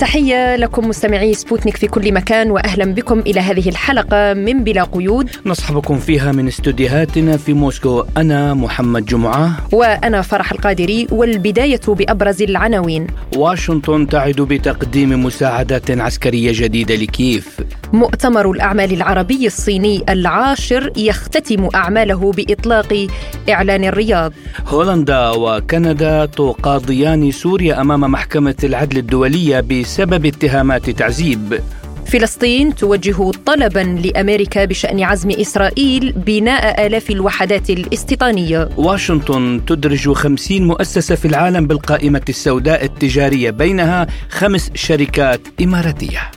تحية لكم مستمعي سبوتنيك في كل مكان وأهلا بكم إلى هذه الحلقة من بلا قيود. نصحبكم فيها من استديوهاتنا في موسكو. أنا محمد جمعة. وأنا فرح القادري والبداية بأبرز العناوين. واشنطن تعد بتقديم مساعدات عسكرية جديدة لكييف. مؤتمر الأعمال العربي الصيني العاشر يختتم أعماله بإطلاق إعلان الرياض. هولندا وكندا تقاضيان سوريا أمام محكمة العدل الدولية بسبب اتهامات تعذيب فلسطين توجه طلبا لأمريكا بشأن عزم إسرائيل بناء آلاف الوحدات الاستيطانية. واشنطن تدرج خمسين مؤسسة في العالم بالقائمة السوداء التجارية بينها خمس شركات إماراتية.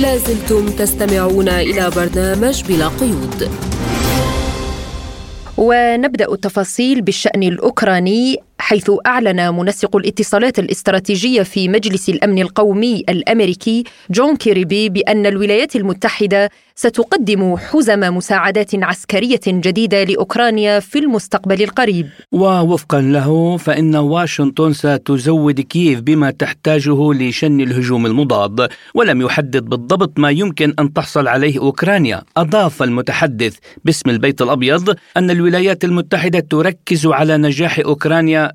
لازلتم تستمعون إلى برنامج بلا قيود. ونبدأ التفاصيل بالشأن الأوكراني حيث أعلن منسق الاتصالات الاستراتيجية في مجلس الأمن القومي الأمريكي جون كيريبي بأن الولايات المتحدة ستقدم حزم مساعدات عسكرية جديدة لأوكرانيا في المستقبل القريب. ووفقا له فإن واشنطن ستزود كييف بما تحتاجه لشن الهجوم المضاد، ولم يحدد بالضبط ما يمكن أن تحصل عليه أوكرانيا. أضاف المتحدث باسم البيت الأبيض أن الولايات المتحدة تركز على نجاح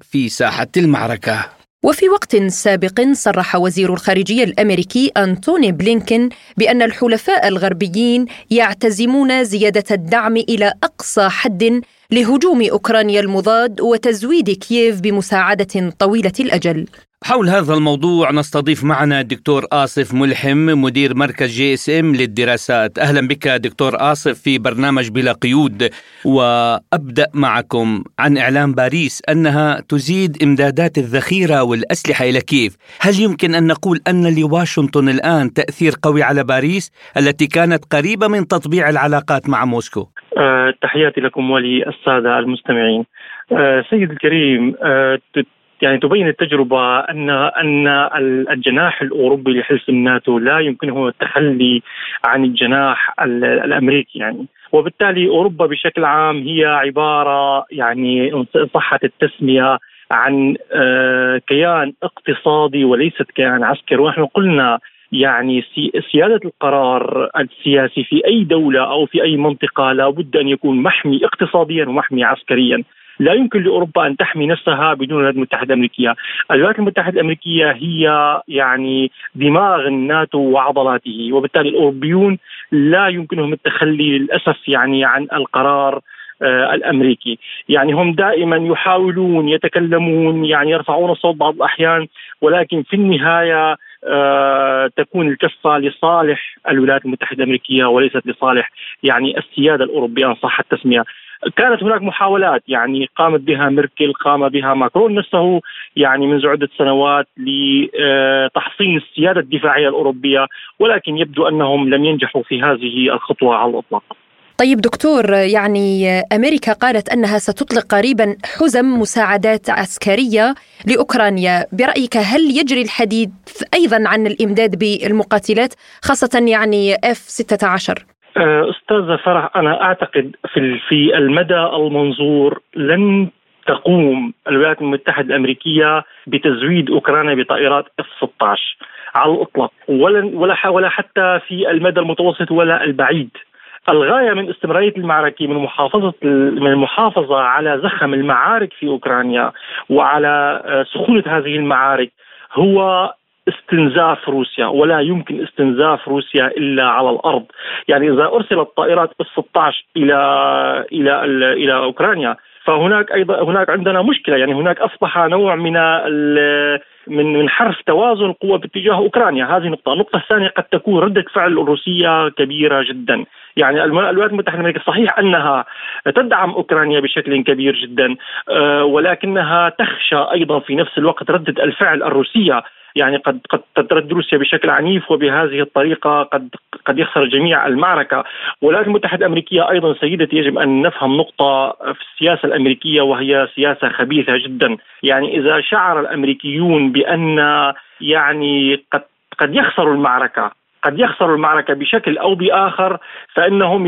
في ساحة المعركة. وفي وقت سابق صرح وزير الخارجية الأمريكي أنتوني بلينكين بأن الحلفاء الغربيين يعتزمون زيادة الدعم إلى أقصى حد لهجوم أوكرانيا المضاد وتزويد كييف بمساعدة طويلة الأجل حول هذا الموضوع نستضيف معنا الدكتور آصف ملحم مدير مركز GSM للدراسات. أهلا بك دكتور آصف في برنامج بلا قيود وأبدأ معكم عن إعلام باريس أنها تزيد إمدادات الذخيرة والأسلحة إلى كييف. هل يمكن أن نقول أن لواشنطن الآن تأثير قوي على باريس التي كانت قريبة من تطبيع العلاقات مع موسكو؟ أه تحياتي لكم وللساده المستمعين. أه سيد الكريم أه يعني تبين التجربة ان أن الجناح الأوروبي لحلف الناتو لا يمكنه التخلي عن الجناح الأمريكي يعني. وبالتالي أوروبا بشكل عام هي عبارة يعني صحت التسمية عن كيان اقتصادي وليست كيان عسكري. ونحن قلنا يعني سيادة القرار السياسي في أي دولة أو في أي منطقة لابد أن يكون محمي اقتصاديا ومحمي عسكريا. لا يمكن لأوروبا أن تحمي نفسها بدون الولايات المتحدة الأمريكية، الولايات المتحدة الأمريكية هي يعني دماغ الناتو وعضلاته، وبالتالي الأوروبيون لا يمكنهم التخلي للأسف يعني عن القرار آه الأمريكي، يعني هم دائما يحاولون يتكلمون يعني يرفعون الصوت بعض الأحيان ولكن في النهاية آه تكون الكفة لصالح الولايات المتحدة الأمريكية وليست لصالح يعني السيادة الأوروبية أن صح التسمية، كانت هناك محاولات يعني قامت بها ميركل قام بها ماكرون نفسه يعني منذ عدة سنوات لتحصين السيادة الدفاعية الأوروبية ولكن يبدو أنهم لم ينجحوا في هذه الخطوة على الإطلاق طيب دكتور يعني أمريكا قالت أنها ستطلق قريبا حزم مساعدات عسكرية لأوكرانيا، برأيك هل يجري الحديث أيضا عن الإمداد بالمقاتلات خاصة يعني اف 16؟ استاذه فرح أنا أعتقد في في المدى المنظور لن تقوم الولايات المتحدة الأمريكية بتزويد أوكرانيا بطائرات إف 16 على الإطلاق ولا ولا ولا حتى في المدى المتوسط ولا البعيد. الغاية من استمرارية المعركة من محافظة من المحافظه على زخم المعارك في أوكرانيا وعلى سخونة هذه المعارك هو استنزاف روسيا ولا يمكن استنزاف روسيا إلا على الأرض، يعني إذا أرسلت طائرات اس 16 إلى إلى إلى أوكرانيا فهناك أيضا هناك عندنا مشكلة. يعني هناك أصبح نوع من من من حرف توازن القوى باتجاه أوكرانيا، هذه نقطة، النقطة الثانية قد تكون ردة فعل الروسيه كبيرة جدا، يعني الولايات المتحدة الأمريكية صحيح أنها تدعم أوكرانيا بشكل كبير جدا ولكنها تخشى أيضا في نفس الوقت ردة الفعل الروسية. يعني قد قد ترد روسيا بشكل عنيف وبهذه الطريقة قد قد يخسر جميع المعركة. والولايات المتحدة الأمريكية أيضا سيدتي يجب أن نفهم نقطة في السياسة الأمريكية وهي سياسة خبيثة جدا. يعني إذا شعر الأمريكيون بأن يعني قد قد يخسروا المعركة قد يخسروا المعركة بشكل أو بآخر فإنهم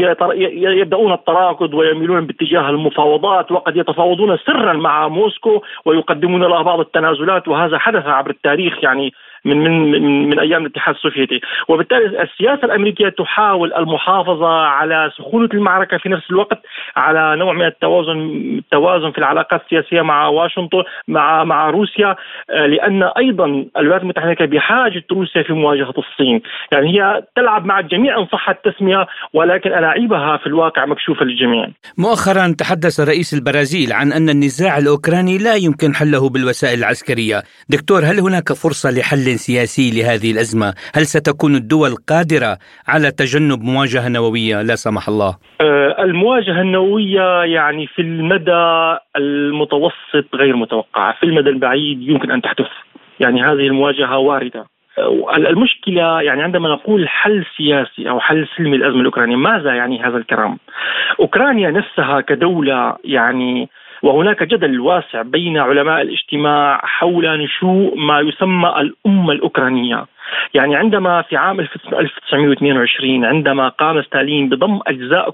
يبدأون التراكض ويميلون باتجاه المفاوضات وقد يتفاوضون سرا مع موسكو ويقدمون لها بعض التنازلات وهذا حدث عبر التاريخ يعني من من من, من أيام الاتحاد السوفيتي، وبالتالي السياسة الأمريكية تحاول المحافظة على سخونة المعركة في نفس الوقت على نوع من التوازن التوازن في العلاقات السياسية مع واشنطن مع مع روسيا آه، لأن أيضا الولايات المتحدة بحاجة روسيا في مواجهة الصين، يعني هي تلعب مع الجميع ان صح التسمية ولكن ألاعيبها في الواقع مكشوفة للجميع. مؤخرا تحدث رئيس البرازيل عن أن النزاع الأوكراني لا يمكن حله بالوسائل العسكرية، دكتور هل هناك فرصة لحل سياسي لهذه الأزمة، هل ستكون الدول قادرة على تجنب مواجهة نووية لا سمح الله؟ أه، المواجهة النووية يعني في المدى المتوسط غير متوقعة، في المدى البعيد يمكن أن تحدث. يعني هذه المواجهة واردة. أه، المشكلة يعني عندما نقول حل سياسي أو حل سلمي للأزمة الأوكرانية، ماذا يعني هذا الكلام؟ أوكرانيا نفسها كدولة يعني وهناك جدل واسع بين علماء الاجتماع حول نشوء ما يسمى الأمة الأوكرانية. يعني عندما في عام 1922 عندما قام ستالين بضم أجزاء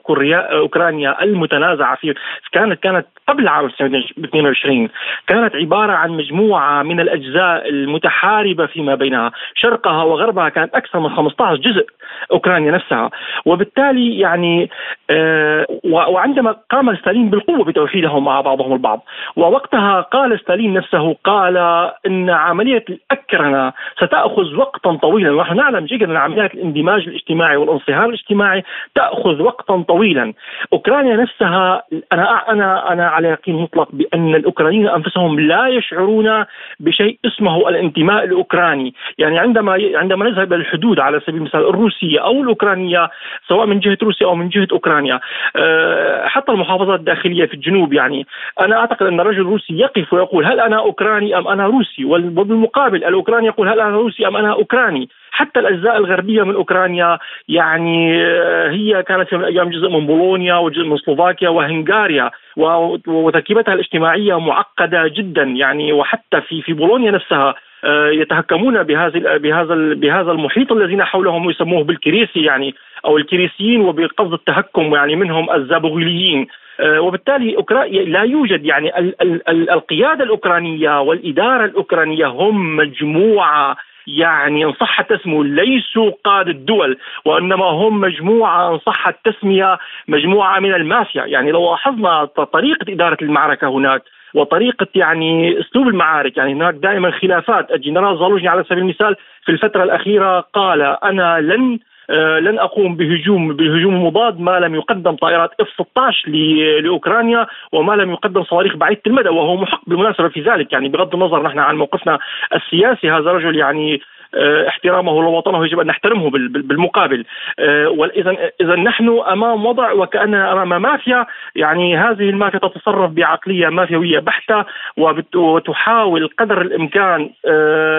أوكرانيا المتنازعة فيه كانت كانت قبل عام 1922 كانت عبارة عن مجموعة من الأجزاء المتحاربة فيما بينها، شرقها وغربها كانت أكثر من 15 جزء أوكرانيا نفسها، وبالتالي يعني آه وعندما قام ستالين بالقوة بتوحيدهم مع بعضهم البعض، ووقتها قال ستالين نفسه قال إن عملية الأكرنة ستأخذ وقت وقتا طويلا. ونحن نعلم جيدا أن عمليات الاندماج الاجتماعي والانصهار الاجتماعي تأخذ وقتا طويلا. أوكرانيا نفسها أنا أنا أنا على يقين مطلق بأن الأوكرانيين أنفسهم لا يشعرون بشيء اسمه الانتماء الأوكراني. يعني عندما عندما نذهب إلى الحدود على سبيل المثال الروسية أو الأوكرانية سواء من جهة روسيا أو من جهة أوكرانيا آه، حتى المحافظات الداخلية في الجنوب يعني أنا أعتقد أن الرجل الروسي يقف ويقول هل أنا أوكراني أم أنا روسي؟ وبالمقابل الأوكراني يقول هل أنا روسي أم أنا أوكراني؟ أوكراني. حتى الأجزاء الغربية من أوكرانيا يعني آه، هي كانت في الأيام جزء من بولونيا وجزء من سلوفاكيا وهنغاريا وتركيبتها الاجتماعية معقدة جدا يعني وحتى في في بولونيا نفسها آه، يتهكمون بهذا بهذا بهذا المحيط الذين حولهم يسموه بالكريسي يعني أو الكريسيين وبقصد التهكم يعني منهم الزابوغيليين. آه، وبالتالي أوكرانيا لا يوجد يعني ال ال ال القيادة الأوكرانية والإدارة الأوكرانية هم مجموعة يعني إن صح التسمية ليسوا قادة الدول وإنما هم مجموعة إن صح التسمية مجموعة من المافيا. يعني لو لاحظنا طريقة إدارة المعركة هناك وطريقة يعني أسلوب المعارك يعني هناك دائما خلافات. الجنرال زالوجني على سبيل المثال في الفترة الأخيرة قال أنا لن لن أقوم بهجوم بهجوم مضاد ما لم يقدم طائرات اف 16 لأوكرانيا وما لم يقدم صواريخ بعيدة المدى وهو محق بالمناسبة في ذلك. يعني بغض النظر نحن عن موقفنا السياسي هذا رجل يعني آه، احترامه لوطنه يجب أن نحترمه بالمقابل. آه، واذا اذا نحن أمام وضع وكاننا أمام مافيا. يعني هذه المافيا تتصرف بعقلية مافيوية بحتة وتحاول قدر الإمكان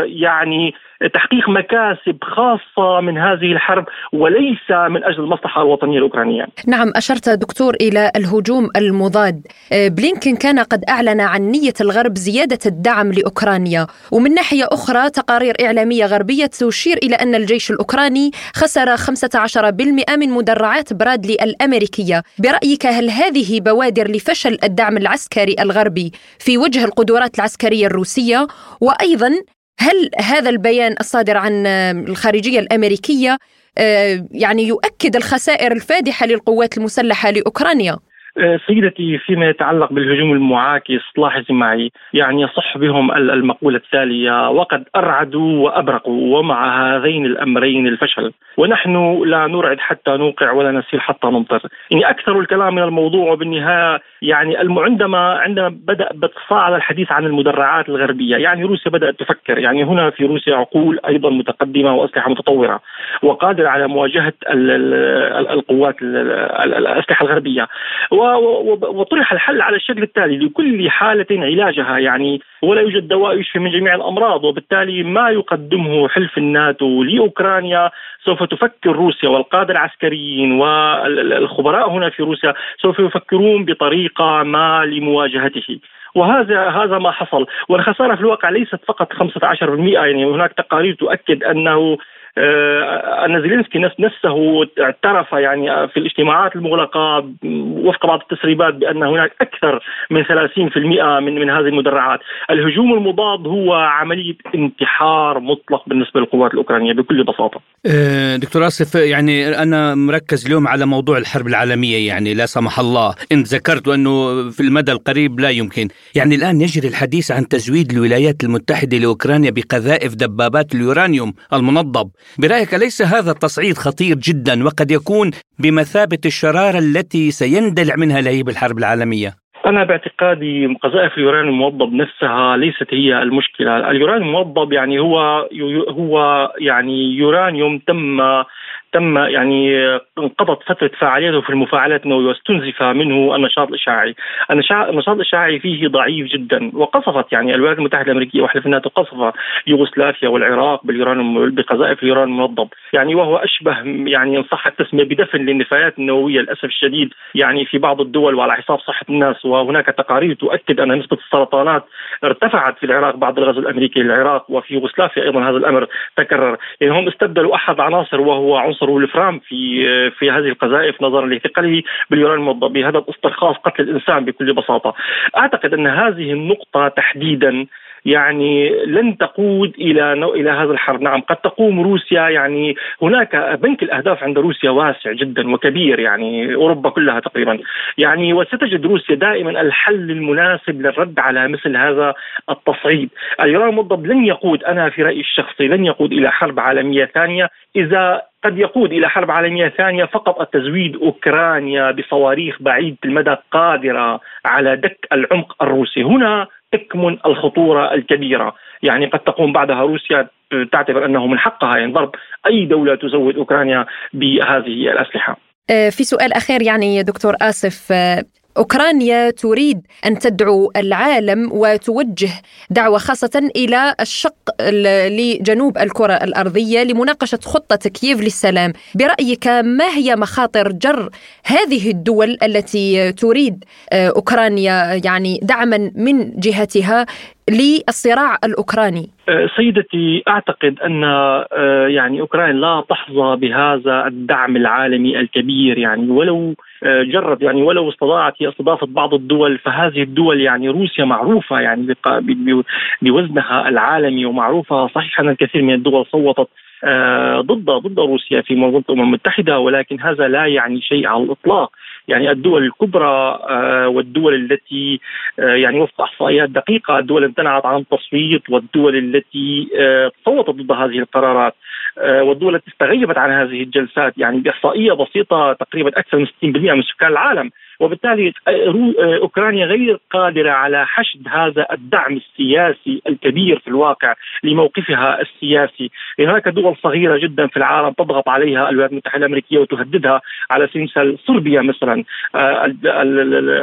يعني تحقيق مكاسب خاصة من هذه الحرب وليس من أجل المصلحة الوطنية الأوكرانية. نعم أشرت دكتور إلى الهجوم المضاد. آه، بلينكن كان قد أعلن عن نية الغرب زيادة الدعم لأوكرانيا. ومن ناحية أخرى تقارير إعلامية غربية تشير إلى أن الجيش الأوكراني خسر 15% من مدرعات برادلي الأمريكية. برأيك هل هذه بوادر لفشل الدعم العسكري الغربي في وجه القدرات العسكرية الروسية؟ وأيضا هل هذا البيان الصادر عن الخارجية الأمريكية آه، يعني يؤكد الخسائر الفادحة للقوات المسلحة لأوكرانيا؟ آه، سيدتي فيما يتعلق بالهجوم المعاكس لاحظي معي يعني يصح بهم المقولة التالية وقد أرعدوا وأبرقوا ومع هذين الأمرين الفشل. ونحن لا نرعد حتى نوقع ولا نسير حتى نمطر. يعني أكثر الكلام من الموضوع وبالنهاية يعني عندما عندما بدأ بتصاعد الحديث عن المدرعات الغربية يعني روسيا بدأت تفكر. يعني هنا في روسيا عقول أيضا متقدمة وأسلحة متطورة وقادرة على مواجهة القوات الأسلحة الغربية. وطرح الحل على الشكل التالي لكل حالة علاجها يعني ولا يوجد دواء يشفي من جميع الأمراض وبالتالي ما يقدمه حلف الناتو لأوكرانيا سوف تفكر روسيا والقادة العسكريين والخبراء هنا في روسيا سوف يفكرون بطريقة ما لمواجهته. وهذا هذا ما حصل. والخسارة في الواقع ليست فقط 15% يعني هناك تقارير تؤكد أنه أن زيلينسكي نفسه اعترف يعني في الاجتماعات المغلقة وفق بعض التسريبات بأن هناك أكثر من 30% من من هذه المدرعات، الهجوم المضاد هو عملية انتحار مطلق بالنسبة للقوات الأوكرانية بكل بساطة. آه، دكتور آسف يعني أنا مركز اليوم على موضوع الحرب العالمية يعني لا سمح الله. انت ذكرت أنه في المدى القريب لا يمكن، يعني الآن يجري الحديث عن تزويد الولايات المتحدة لأوكرانيا بقذائف دبابات اليورانيوم المنضب برأيك أليس هذا التصعيد خطير جدا وقد يكون بمثابة الشرارة التي سيندلع منها لهيب الحرب العالمية؟ أنا باعتقادي قذائف اليورانيوم الموضب نفسها ليست هي المشكلة، اليورانيوم الموضب يعني هو هو يعني يورانيوم تم تم يعني انقضت فترة فعاليته في المفاعلات النووية واستنزف منه النشاط الاشعاعي، النشاط الاشعاعي فيه ضعيف جدا وقصفت يعني الولايات المتحدة الأمريكية وحلف الناتو قصف يوغوسلافيا والعراق باليورانيوم بقذائف اليورانيوم المنظم، يعني وهو أشبه يعني إن صح التسميه بدفن للنفايات النووية للأسف الشديد يعني في بعض الدول وعلى حساب صحة الناس وهناك تقارير تؤكد أن نسبة السرطانات ارتفعت في العراق بعد الغزو الأمريكي للعراق وفي يوغوسلافيا أيضا هذا الأمر تكرر، يعني هم استبدلوا أحد عناصر وهو عنصر عنصر ولفرام في في هذه القذائف نظرا لثقله باليورانيوم بهدف استرخاص قتل الإنسان بكل بساطة. أعتقد أن هذه النقطة تحديدا يعني لن تقود إلى إلى هذا الحرب، نعم قد تقوم روسيا يعني هناك بنك الأهداف عند روسيا واسع جدا وكبير يعني أوروبا كلها تقريبا، يعني وستجد روسيا دائما الحل المناسب للرد على مثل هذا التصعيد، اليورانيوم المضب لن يقود أنا في رأيي الشخصي لن يقود إلى حرب عالمية ثانية. إذا قد يقود إلى حرب عالمية ثانية فقط التزويد أوكرانيا بصواريخ بعيده المدى قادرة على دك العمق الروسي، هنا تكمن الخطورة الكبيرة، يعني قد تقوم بعدها روسيا تعتبر أنه من حقها ان ضرب أي دولة تزود أوكرانيا بهذه الأسلحة. آه، في سؤال أخير يعني دكتور آسف. آه، أوكرانيا تريد أن تدعو العالم وتوجه دعوة خاصة إلى الشق لجنوب الكرة الأرضية لمناقشة خطة كييف للسلام، برأيك ما هي مخاطر جر هذه الدول التي تريد آه، أوكرانيا يعني دعما من جهتها للصراع الأوكراني؟ آه، سيدتي أعتقد أن آه، يعني أوكرانيا لا تحظى بهذا الدعم العالمي الكبير يعني ولو آه، جرت يعني ولو استطاعت استضافه بعض الدول فهذه الدول يعني روسيا معروفة يعني بوزنها العالمي ومعروفة صحيح أن الكثير من الدول صوتت ضد ضد روسيا في منظمه الأمم المتحدة ولكن هذا لا يعني شيء على الإطلاق. يعني الدول الكبرى آه، والدول التي آه، يعني وفق أحصائيات دقيقة الدول امتنعت عن التصويت والدول التي آه، صوتت ضد هذه القرارات والدول التي استغيبت عن هذه الجلسات يعني بإحصائية بسيطة تقريبا أكثر من 60% من سكان العالم. وبالتالي أوكرانيا غير قادرة على حشد هذا الدعم السياسي الكبير في الواقع لموقفها السياسي، هناك دول صغيرة جدا في العالم تضغط عليها الولايات المتحدة الأمريكية وتهددها على سبيل المثال صربيا مثلا. آه،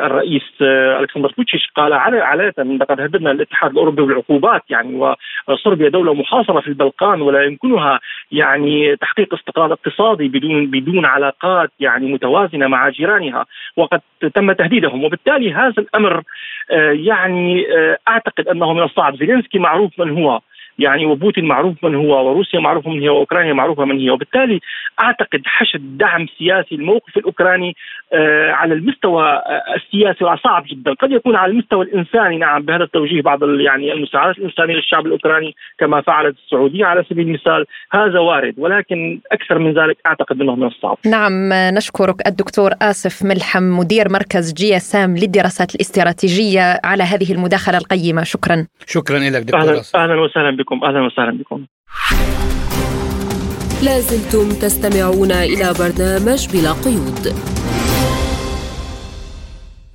الرئيس آه، ألكسندر فوتشيش قال على لقد هددنا الاتحاد الأوروبي بالعقوبات يعني وصربيا دولة محاصرة في البلقان ولا يمكنها يعني تحقيق استقرار اقتصادي بدون بدون علاقات يعني متوازنة مع جيرانها. وقد تم تهديدهم. وبالتالي هذا الأمر آه، يعني أعتقد أنه من الصعب. زيلينسكي معروف من هو. يعني وبوتين معروف من هو وروسيا معروفة من هي وأوكرانيا معروفة من هي. وبالتالي أعتقد حشد دعم سياسي الموقف الأوكراني آه، على المستوى آه، السياسي صعب جدا. قد يكون على المستوى الإنساني نعم بهذا التوجيه بعض يعني المساعدات الإنسانية للشعب الأوكراني كما فعلت السعودية على سبيل المثال. هذا وارد ولكن أكثر من ذلك أعتقد أنه من الصعب. نعم نشكرك الدكتور آصف ملحم مدير مركز GSM للدراسات الاستراتيجية على هذه المداخلة القيمة. شكرا. شكرا لك دكتور أهلا, أهلا وسهلا بكم. بكم. أهلا وسهلا بكم. لازلتم تستمعون إلى برنامج بلا قيود.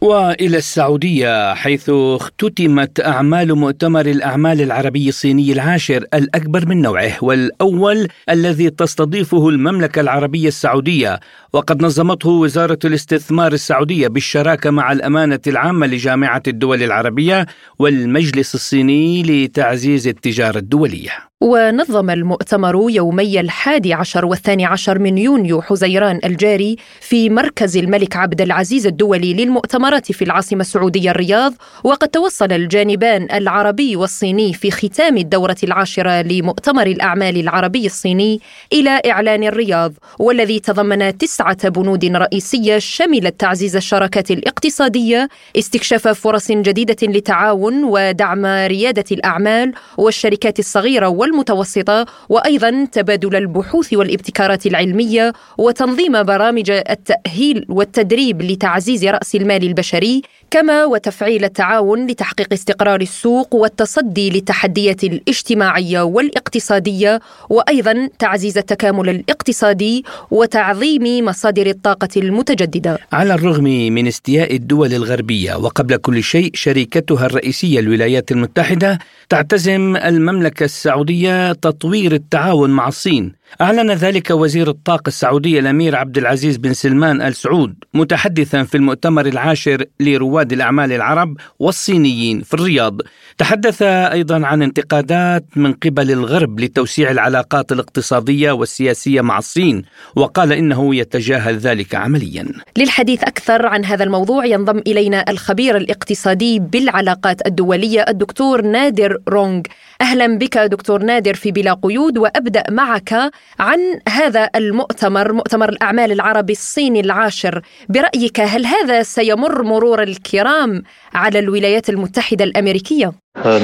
وإلى السعودية حيث اختتمت أعمال مؤتمر الأعمال العربي الصيني العاشر الأكبر من نوعه والأول الذي تستضيفه المملكة العربية السعودية وقد نظمته وزارة الاستثمار السعودية بالشراكة مع الأمانة العامة لجامعة الدول العربية والمجلس الصيني لتعزيز التجارة الدولية. ونظم المؤتمر يومي الحادي عشر والثاني عشر من يونيو حزيران الجاري في مركز الملك عبد العزيز الدولي للمؤتمرات في العاصمة السعودية الرياض وقد توصل الجانبان العربي والصيني في ختام الدورة العاشرة لمؤتمر الأعمال العربي الصيني إلى إعلان الرياض والذي تضمن تسعة بنود رئيسية شملت تعزيز الشراكات الاقتصادية استكشاف فرص جديدة للتعاون ودعم ريادة الأعمال والشركات الصغيرة والمؤسسات المتوسطة وأيضا تبادل البحوث والابتكارات العلمية وتنظيم برامج التأهيل والتدريب لتعزيز رأس المال البشري كما وتفعيل التعاون لتحقيق استقرار السوق والتصدي للتحديات الاجتماعية والاقتصادية وأيضا تعزيز التكامل الاقتصادي وتعظيم مصادر الطاقة المتجددة. على الرغم من استياء الدول الغربية وقبل كل شيء شركتها الرئيسية الولايات المتحدة تعتزم المملكة السعودية تطوير التعاون مع الصين. أعلن ذلك وزير الطاقة السعودي الأمير عبد العزيز بن سلمان آل سعود متحدثا في المؤتمر العاشر لرواد الأعمال العرب والصينيين في الرياض. تحدث أيضا عن انتقادات من قبل الغرب لتوسيع العلاقات الاقتصادية والسياسية مع الصين وقال إنه يتجاهل ذلك عمليا. للحديث أكثر عن هذا الموضوع ينضم إلينا الخبير الاقتصادي بالعلاقات الدولية الدكتور نادر رونغ. أهلا بك دكتور نادر في بلا قيود وأبدأ معك عن هذا المؤتمر مؤتمر الأعمال العربي الصيني العاشر برأيك هل هذا سيمر مرور الكرام على الولايات المتحدة الأمريكية؟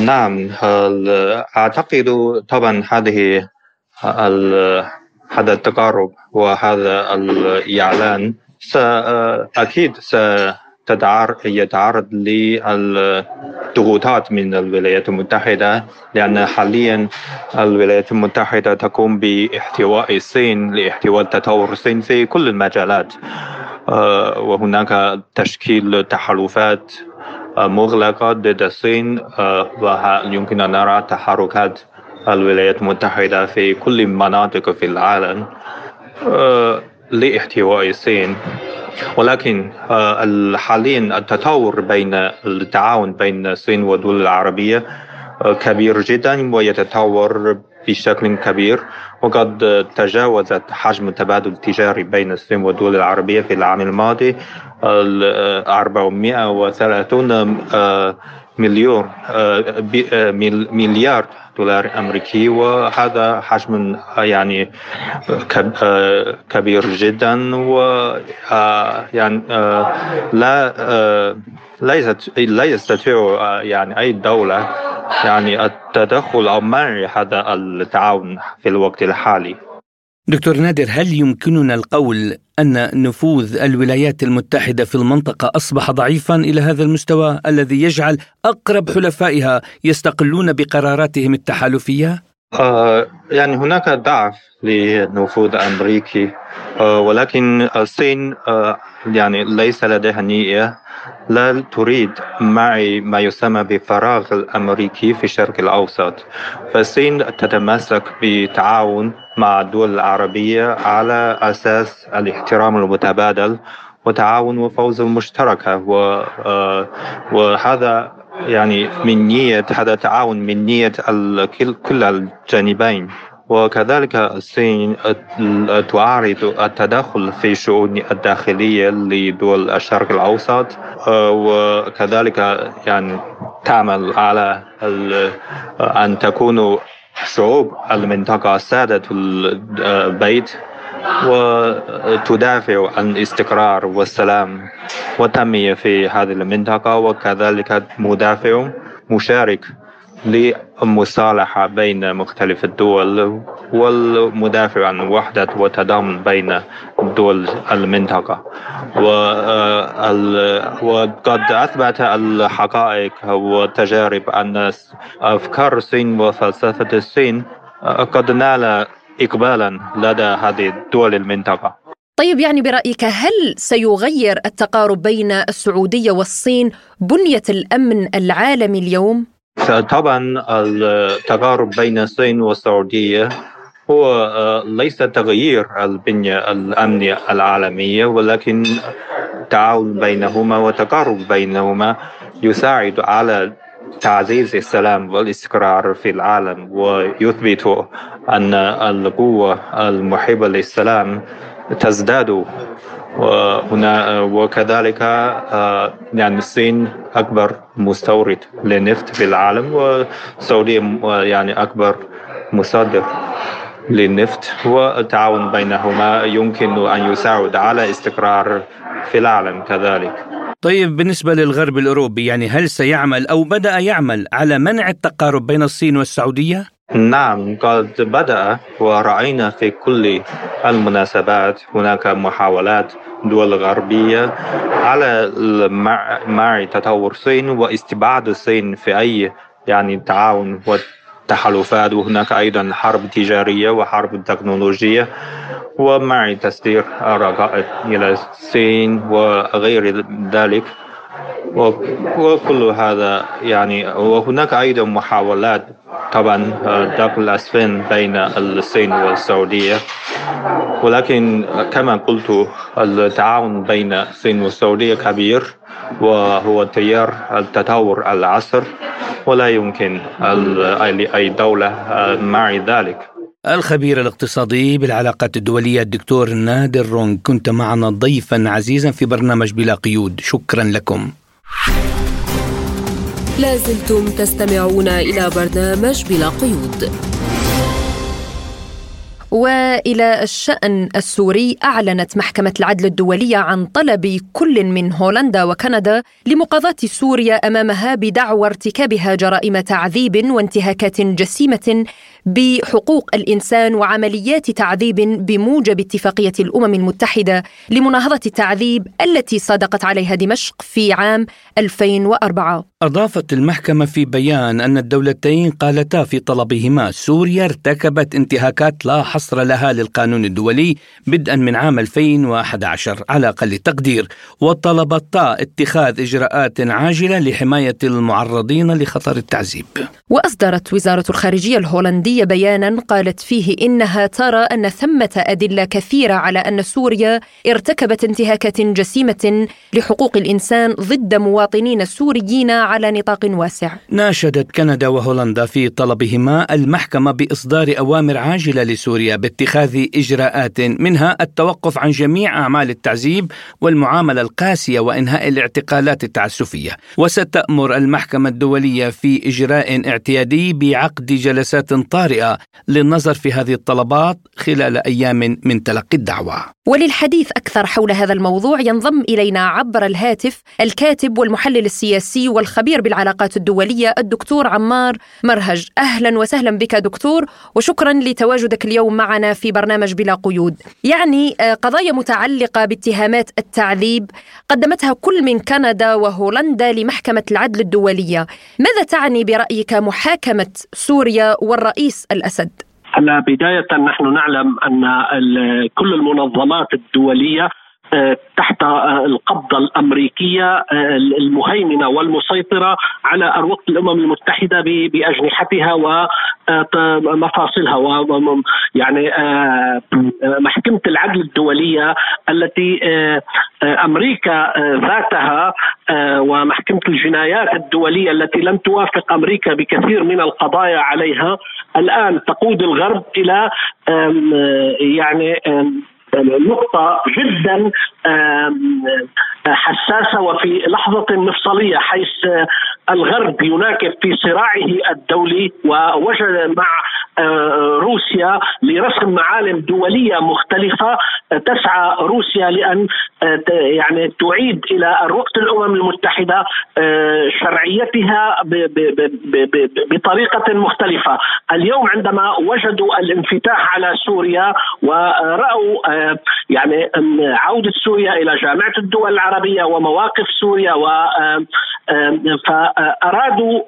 نعم أعتقد طبعا هذه هذا التقارب وهذا الإعلان أكيد يتعرض للضغوطات من الولايات المتحدة لأن حاليا الولايات المتحدة تقوم باحتواء الصين لاحتواء تطور الصين في كل المجالات. آه، وهناك تشكيل تحالفات آه، مغلقة ضد الصين آه، ويمكن أن نرى تحركات الولايات المتحدة في كل المناطق في العالم. لإحتواء الصين. ولكن آه، حاليا التطور بين التعاون بين الصين والدول العربية آه، كبير جدا ويتطور بشكل كبير. وقد تجاوزت حجم التبادل التجاري بين الصين والدول العربية في العام الماضي 430 آه، مليون مليار دولار أمريكي وهذا حجم يعني كبير جدا و يعني لا لا لا يستطيع يعني أي دولة يعني التدخل أو منع هذا التعاون في الوقت الحالي. دكتور نادر هل يمكننا القول أن نفوذ الولايات المتحدة في المنطقة أصبح ضعيفا إلى هذا المستوى الذي يجعل أقرب حلفائها يستقلون بقراراتهم التحالفية؟ آه يعني هناك ضعف لنفوذ أمريكي آه ولكن الصين آه يعني ليس لديها نية لا تريد معي ما يسمى بفراغ الأمريكي في الشرق الأوسط. فالصين تتمسك بتعاون مع الدول العربية على أساس الاحترام المتبادل وتعاون وفوز المشتركة وهذا يعني من نية هذا تعاون من نية كل الجانبين. وكذلك الصين تعارض التدخل في الشؤون الداخلية لدول الشرق الأوسط. آه، وكذلك يعني تعمل على أن تكون شعوب المنطقة سادة البيت وتدافع عن الاستقرار والسلام والتنمية في هذه المنطقة وكذلك مدافع مشارك للمصالحة بين مختلف الدول والمدافع عن وحدة وتضامن بين دول المنطقة. وقد أثبت الحقائق والتجارب أن أفكار الصين وفلسفة الصين قد نال إقبالا لدى هذه الدول المنطقة طيب يعني برأيك هل سيغير التقارب بين السعودية والصين بنية الأمن العالمي اليوم؟ طبعا التقارب بين الصين والسعودية هو آه، ليس تغيير البنية الأمنية العالمية ولكن التعاون بينهما وتقارب بينهما يساعد على تعزيز السلام والاستقرار في العالم ويثبت أن القوة المحبة للسلام تزداد. وهنا وكذلك آه، يعني الصين أكبر مستورد للنفط في العالم والسعودية يعني أكبر مصدر للنفط. والتعاون بينهما يمكن أن يساعد على استقرار في العالم كذلك. طيب بالنسبة للغرب الأوروبي يعني هل سيعمل أو بدأ يعمل على منع التقارب بين الصين والسعودية؟ نعم قد بدأ ورأينا في كل المناسبات هناك محاولات دول غربية على مع تطور الصين واستبعاد الصين في أي يعني تعاون تحالفات وهناك أيضا حرب تجارية وحرب تكنولوجية ومع تصدير الرقائق إلى الصين وغير ذلك. وكل هذا يعني وهناك أيضا محاولات. طبعا دخل الأسفل بين الصين والسعودية. ولكن كما قلت التعاون بين الصين والسعودية كبير وهو تيار التطور العصر. ولا يمكن أي دولة مع ذلك. الخبير الاقتصادي بالعلاقات الدولية الدكتور نادر رونغ كنت معنا ضيفا عزيزا في برنامج بلا قيود. شكرا لكم. لازلتم تستمعون إلى برنامج بلا قيود. وإلى الشأن السوري أعلنت محكمة العدل الدولية عن طلب كل من هولندا وكندا لمقاضاة سوريا أمامها بدعوى ارتكابها جرائم تعذيب وانتهاكات جسيمة بحقوق الإنسان وعمليات تعذيب بموجب اتفاقية الأمم المتحدة لمناهضة التعذيب التي صادقت عليها دمشق في عام 2004 أضافت المحكمة في بيان أن الدولتين قالتا في طلبهما سوريا ارتكبت انتهاكات لا حصر لها للقانون الدولي بدءا من عام 2011 على أقل تقدير وطلبتا اتخاذ إجراءات عاجلة لحماية المعرضين لخطر التعذيب. وأصدرت وزارة الخارجية الهولندية بيانا قالت فيه إنها ترى أن ثمة أدلة كثيرة على أن سوريا ارتكبت انتهاكات جسيمة لحقوق الإنسان ضد مواطنين سوريين على نطاق واسع. ناشدت كندا وهولندا في طلبهما المحكمة بإصدار أوامر عاجلة لسوريا باتخاذ إجراءات منها التوقف عن جميع أعمال التعذيب والمعاملة القاسية وإنهاء الاعتقالات التعسفية. وستأمر المحكمة الدولية في إجراء اعتيادي بعقد جلسات للنظر في هذه الطلبات خلال أيام من تلقي الدعوة. وللحديث أكثر حول هذا الموضوع ينضم إلينا عبر الهاتف الكاتب والمحلل السياسي والخ الخبير بالعلاقات الدولية الدكتور عمار مرهج. أهلا وسهلا بك دكتور وشكرا لتواجدك اليوم معنا في برنامج بلا قيود. يعني آه، قضايا متعلقة باتهامات التعذيب قدمتها كل من كندا وهولندا لمحكمة العدل الدولية. ماذا تعني برأيك محاكمة سوريا والرئيس الأسد؟ هلا بداية نحن نعلم أن كل المنظمات الدولية تحت القبضة الأمريكية المهيمنة والمسيطرة على أروقة الأمم المتحدة بأجنحتها ومفاصلها و يعني محكمة العدل الدولية التي أمريكا ذاتها ومحكمة الجنايات الدولية التي لم توافق أمريكا بكثير من القضايا عليها الآن تقود الغرب إلى يعني نقطة جدا حساسة وفي لحظة مفصلية حيث الغرب يناكف في صراعه الدولي ووجد مع روسيا لرسم معالم دولية مختلفة تسعى روسيا لأن يعني تعيد إلى رؤيه الأمم المتحدة شرعيتها بطريقة مختلفة، اليوم عندما وجدوا الانفتاح على سوريا ورأوا يعني عودة سوريا إلى جامعة الدول العربية ومواقف سوريا و فأرادوا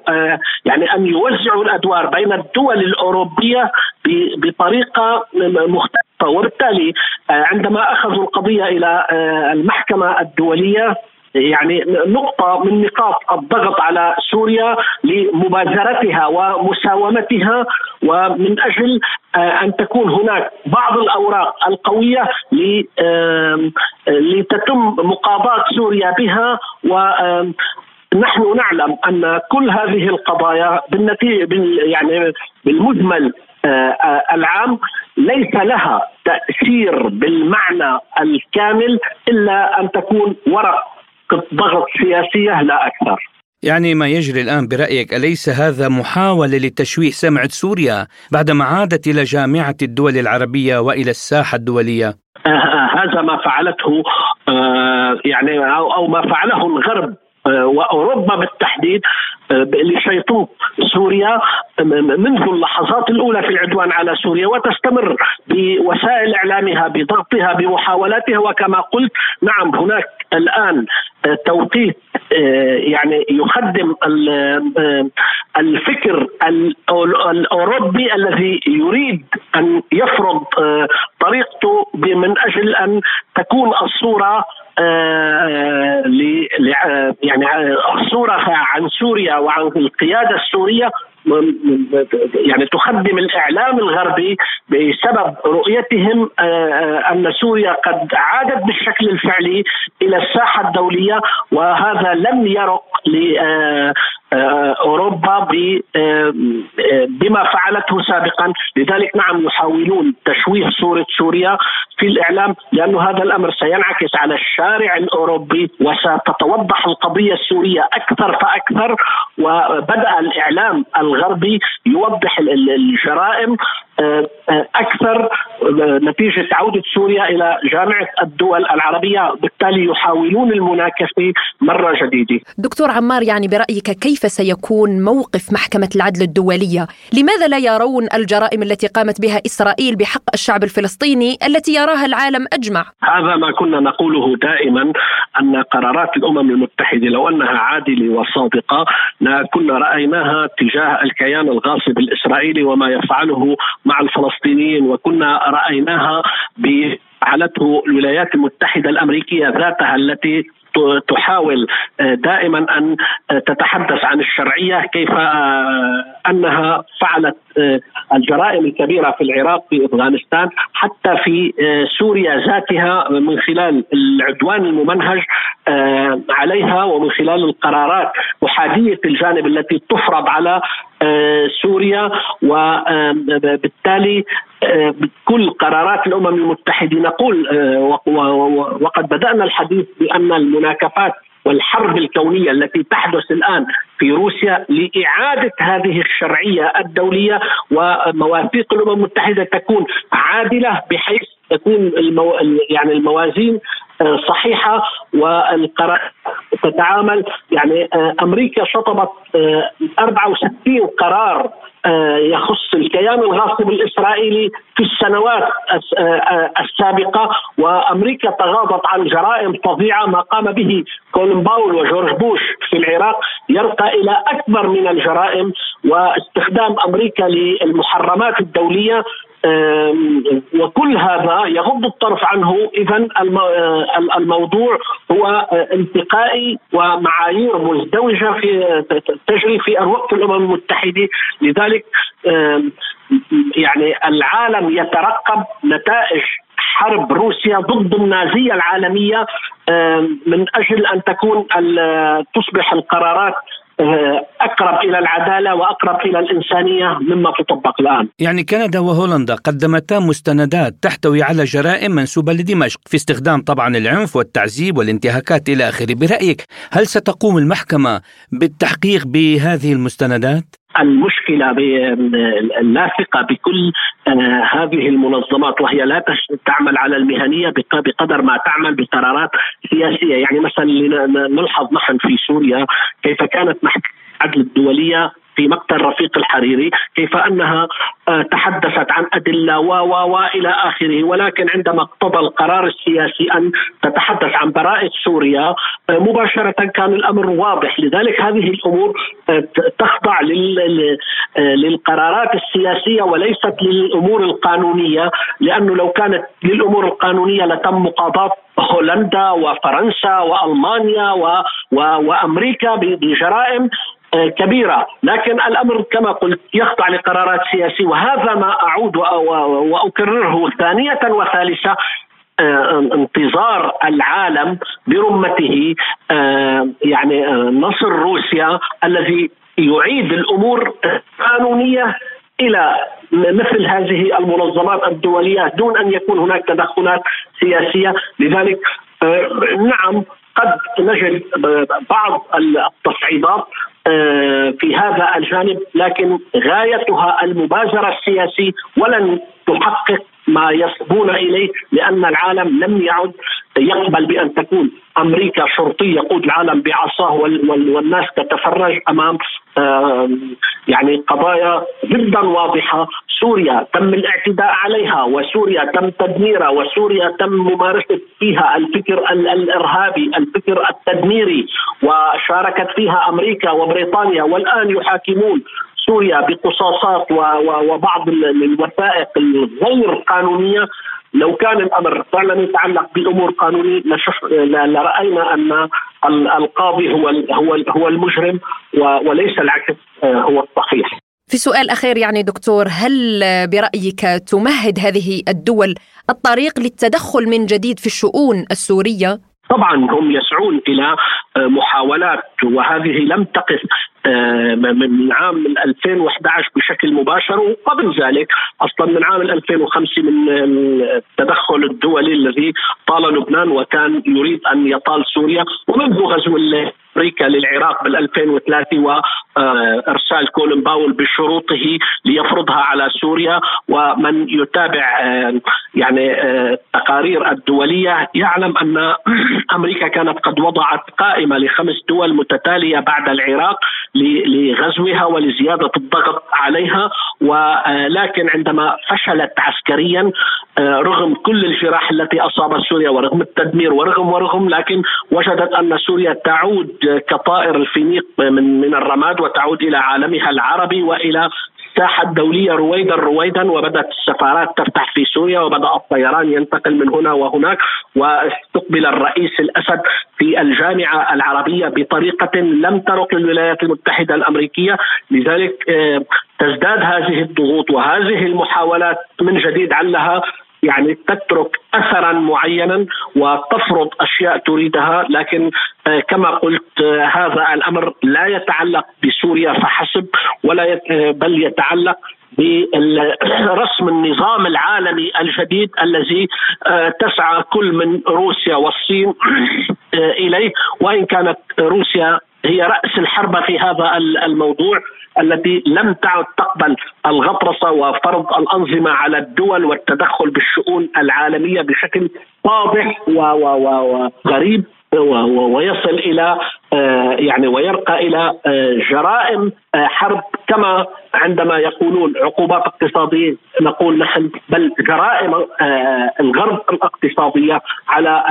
يعني أن يوزعوا الأدوار بين الدول الأوروبية بطريقة مختلفة. وبالتالي عندما أخذوا القضية إلى المحكمة الدولية يعني نقطة من نقاط الضغط على سوريا لمبادرتها ومساومتها ومن أجل أن تكون هناك بعض الأوراق القوية لتتم مقاضاة سوريا بها نحن نعلم أن كل هذه القضايا بالنتيجه يعني بالمجمل العام ليس لها تأثير بالمعنى الكامل إلا أن تكون ورق ضغط سياسية لا أكثر. يعني ما يجري الآن برأيك أليس هذا محاولة لتشويه سمعة سوريا بعدما عادت إلى جامعة الدول العربية وإلى الساحة الدولية؟ آه، آه، هذا ما فعلته آه، يعني أو ما فعله الغرب وأوروبا بالتحديد. لشيطوط سوريا منذ اللحظات الأولى في العدوان على سوريا وتستمر بوسائل إعلامها بضغطها بمحاولاتها وكما قلت نعم هناك الآن توقيت يعني يخدم الفكر الأوروبي الذي يريد أن يفرض طريقته من أجل أن تكون الصورة يعني الصورة عن سوريا وعن القيادة السورية يعني تخدم الإعلام الغربي بسبب رؤيتهم آه، آه، أن سوريا قد عادت بالشكل الفعلي إلى الساحة الدولية وهذا لم يرق لاوروبا آه، بما فعلته سابقا. لذلك نعم يحاولون تشويه صورة سوريا في الإعلام لأنه هذا الأمر سينعكس على الشارع الأوروبي وستتوضح القضية السورية أكثر فأكثر وبدأ الإعلام الغربي يوضح الجرائم آه، آه، أكثر نتيجة عوده سوريا إلى جامعة الدول العربية بالتالي يحاولون المناكفه مرة جديدة. دكتور عمار يعني برأيك كيف سيكون موقف محكمة العدل الدولية؟ لماذا لا يرون الجرائم التي قامت بها إسرائيل بحق الشعب الفلسطيني التي يراها العالم أجمع؟ هذا ما كنا نقوله دائما أن قرارات الأمم المتحدة لو أنها عادلة وصادقة كنا رأيناها تجاه الكيان الغاصب الإسرائيلي وما يفعله مع الفلسطينيين وكنا رأيناها فعلته الولايات المتحدة الأمريكية ذاتها التي تحاول آه، دائما أن آه، تتحدث عن الشرعية كيف آه، أنها فعلت الجرائم الكبيرة في العراق في أفغانستان حتى في سوريا ذاتها من خلال العدوان الممنهج عليها ومن خلال القرارات أحادية الجانب التي تفرض على سوريا وبالتالي كل قرارات الأمم المتحدة. نقول وقد بدأنا الحديث بأن المناكفات والحرب الكونية التي تحدث الآن في روسيا لإعادة هذه الشرعية الدولية ومواثيق الأمم المتحدة تكون عادلة بحيث تكون المو... يعني الموازين آه، صحيحة والقرار تتعامل. يعني آه، أمريكا شطبت 64 آه، قرار يخص الكيان الغاصب الإسرائيلي في السنوات السابقة. وأمريكا تغاضت عن جرائم فظيعة ما قام به كولين باول وجورج بوش في العراق. يرقى إلى أكبر من الجرائم واستخدام أمريكا للمحرمات الدولية وكل هذا يغض الطرف عنه. اذا الموضوع هو انتقائي ومعايير مزدوجة في تجري في الوقت الأمم المتحدة. لذلك يعني العالم يترقب نتائج حرب روسيا ضد النازية العالمية من أجل أن تكون تصبح القرارات آه، أقرب إلى العدالة وأقرب إلى الإنسانية مما تطبق الآن. يعني كندا وهولندا قدمتا مستندات تحتوي على جرائم منسوبة لدمشق في استخدام طبعا العنف والتعذيب والانتهاكات إلى آخره، برأيك هل ستقوم المحكمة بالتحقيق بهذه المستندات؟ المشكلة اللاصقة بكل آه، هذه المنظمات وهي لا تعمل على المهنية بقدر ما تعمل بقرارات سياسية، يعني مثلا نلحظ نحن في سوريا كيف كانت محكمه العدل الدولية في مقتل رفيق الحريري كيف أنها آه، تحدثت عن أدلة و و والى آخره. ولكن عندما اقتضى القرار السياسي أن تتحدث عن براءة سوريا آه، مباشرة كان الأمر واضح. لذلك هذه الأمور آه، تخضع للقرارات السياسية وليست للأمور القانونية لأنه لو كانت للأمور القانونية لتم مقاضاة هولندا وفرنسا وألمانيا و و وأمريكا بجرائم آه، كبيرة. لكن الأمر كما قلت يخضع لقرارات سياسية وهذا ما أعود وأكرره ثانية وثالثة آه، انتظار العالم برمته آه، يعني نصر روسيا الذي يعيد الأمور القانونيه إلى مثل هذه المنظمات الدولية دون أن يكون هناك تدخلات سياسية. لذلك نعم قد نجد بعض التصعيدات آه، في هذا الجانب لكن غايتها المبادره السياسي ولن تحقق ما يصبون إليه لأن العالم لم يعد يقبل بأن تكون أمريكا شرطي يقود العالم بعصاه والناس تتفرج أمام يعني قضايا جدا واضحة. سوريا تم الاعتداء عليها وسوريا تم تدميرها وسوريا تم ممارسة فيها الفكر الإرهابي الفكر التدميري وشاركت فيها أمريكا وبريطانيا والآن يحاكمون. سوريا بقصاصات وبعض الوثائق الغير قانونية لو كان الأمر فعلا يتعلق بأمور قانونية لرأينا أن القاضي هو هو هو المجرم وليس العكس آه، هو الصحيح. في سؤال أخير يعني دكتور هل برأيك تمهد هذه الدول الطريق للتدخل من جديد في الشؤون السورية؟ طبعا هم يسعون إلى آه، محاولات وهذه لم تقف من عام 2011 بشكل مباشر وقبل ذلك أصلا من عام 2005 من التدخل الدولي الذي طال لبنان وكان يريد أن يطال سوريا ومنذ غزو أمريكا للعراق بال 2003 وإرسال كولن باول بشروطه ليفرضها على سوريا ومن يتابع آه، يعني التقارير الدولية يعلم أن أمريكا كانت قد وضعت قائمة لخمس دول متتالية بعد العراق لغزوها ولزيادة الضغط عليها ولكن عندما فشلت عسكريا آه، رغم كل الجراح التي اصابت سوريا ورغم التدمير ورغم ورغم لكن وجدت أن سوريا تعود كطائر الفينيق من من الرماد وتعود إلى عالمها العربي وإلى الساحة الدولية رويدا رويدا وبدأت السفارات تفتح في سوريا وبدأ الطيران ينتقل من هنا وهناك واستقبل الرئيس الأسد في الجامعة العربية بطريقة لم ترق للولايات المتحدة الأمريكية. لذلك آه، تزداد هذه الضغوط وهذه المحاولات من جديد علها يعني تترك اثرا معينا وتفرض أشياء تريدها لكن آه، كما قلت آه، هذا الأمر لا يتعلق بسوريا فحسب ولا آه، بل يتعلق برسم النظام العالمي الجديد الذي تسعى كل من روسيا والصين إليه. وإن كانت روسيا هي رأس الحربه في هذا الموضوع التي لم تعد تقبل الغطرسه وفرض الأنظمة على الدول والتدخل بالشؤون العالمية بشكل واضح وغريب ويصل إلى آه، يعني ويرقى إلى آه، جرائم آه، حرب. كما عندما يقولون عقوبات اقتصادية نقول نحن بل جرائم الغرب الاقتصادية على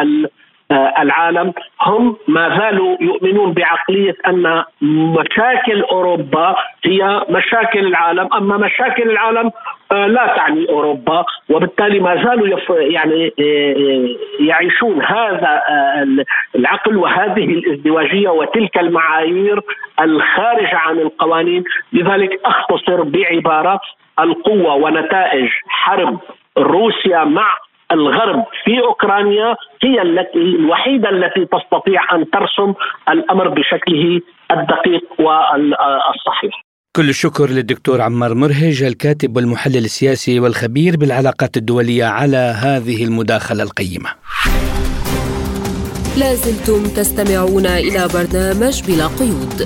العالم هم ما زالوا يؤمنون بعقلية أن مشاكل أوروبا هي مشاكل العالم أما مشاكل العالم آه، لا تعني أوروبا وبالتالي ما زالوا يعني آه، يعيشون هذا العقل وهذه الازدواجية وتلك المعايير الخارجة عن القوانين. لذلك أختصر بعبارة القوة ونتائج حرب روسيا مع الغرب في أوكرانيا هي التي الوحيدة التي تستطيع أن ترسم الأمر بشكله الدقيق والصحيح. كل الشكر للدكتور عمار مرهج الكاتب والمحلل السياسي والخبير بالعلاقات الدولية على هذه المداخلة القيمة. لازلتم تستمعون إلى برنامج بلا قيود.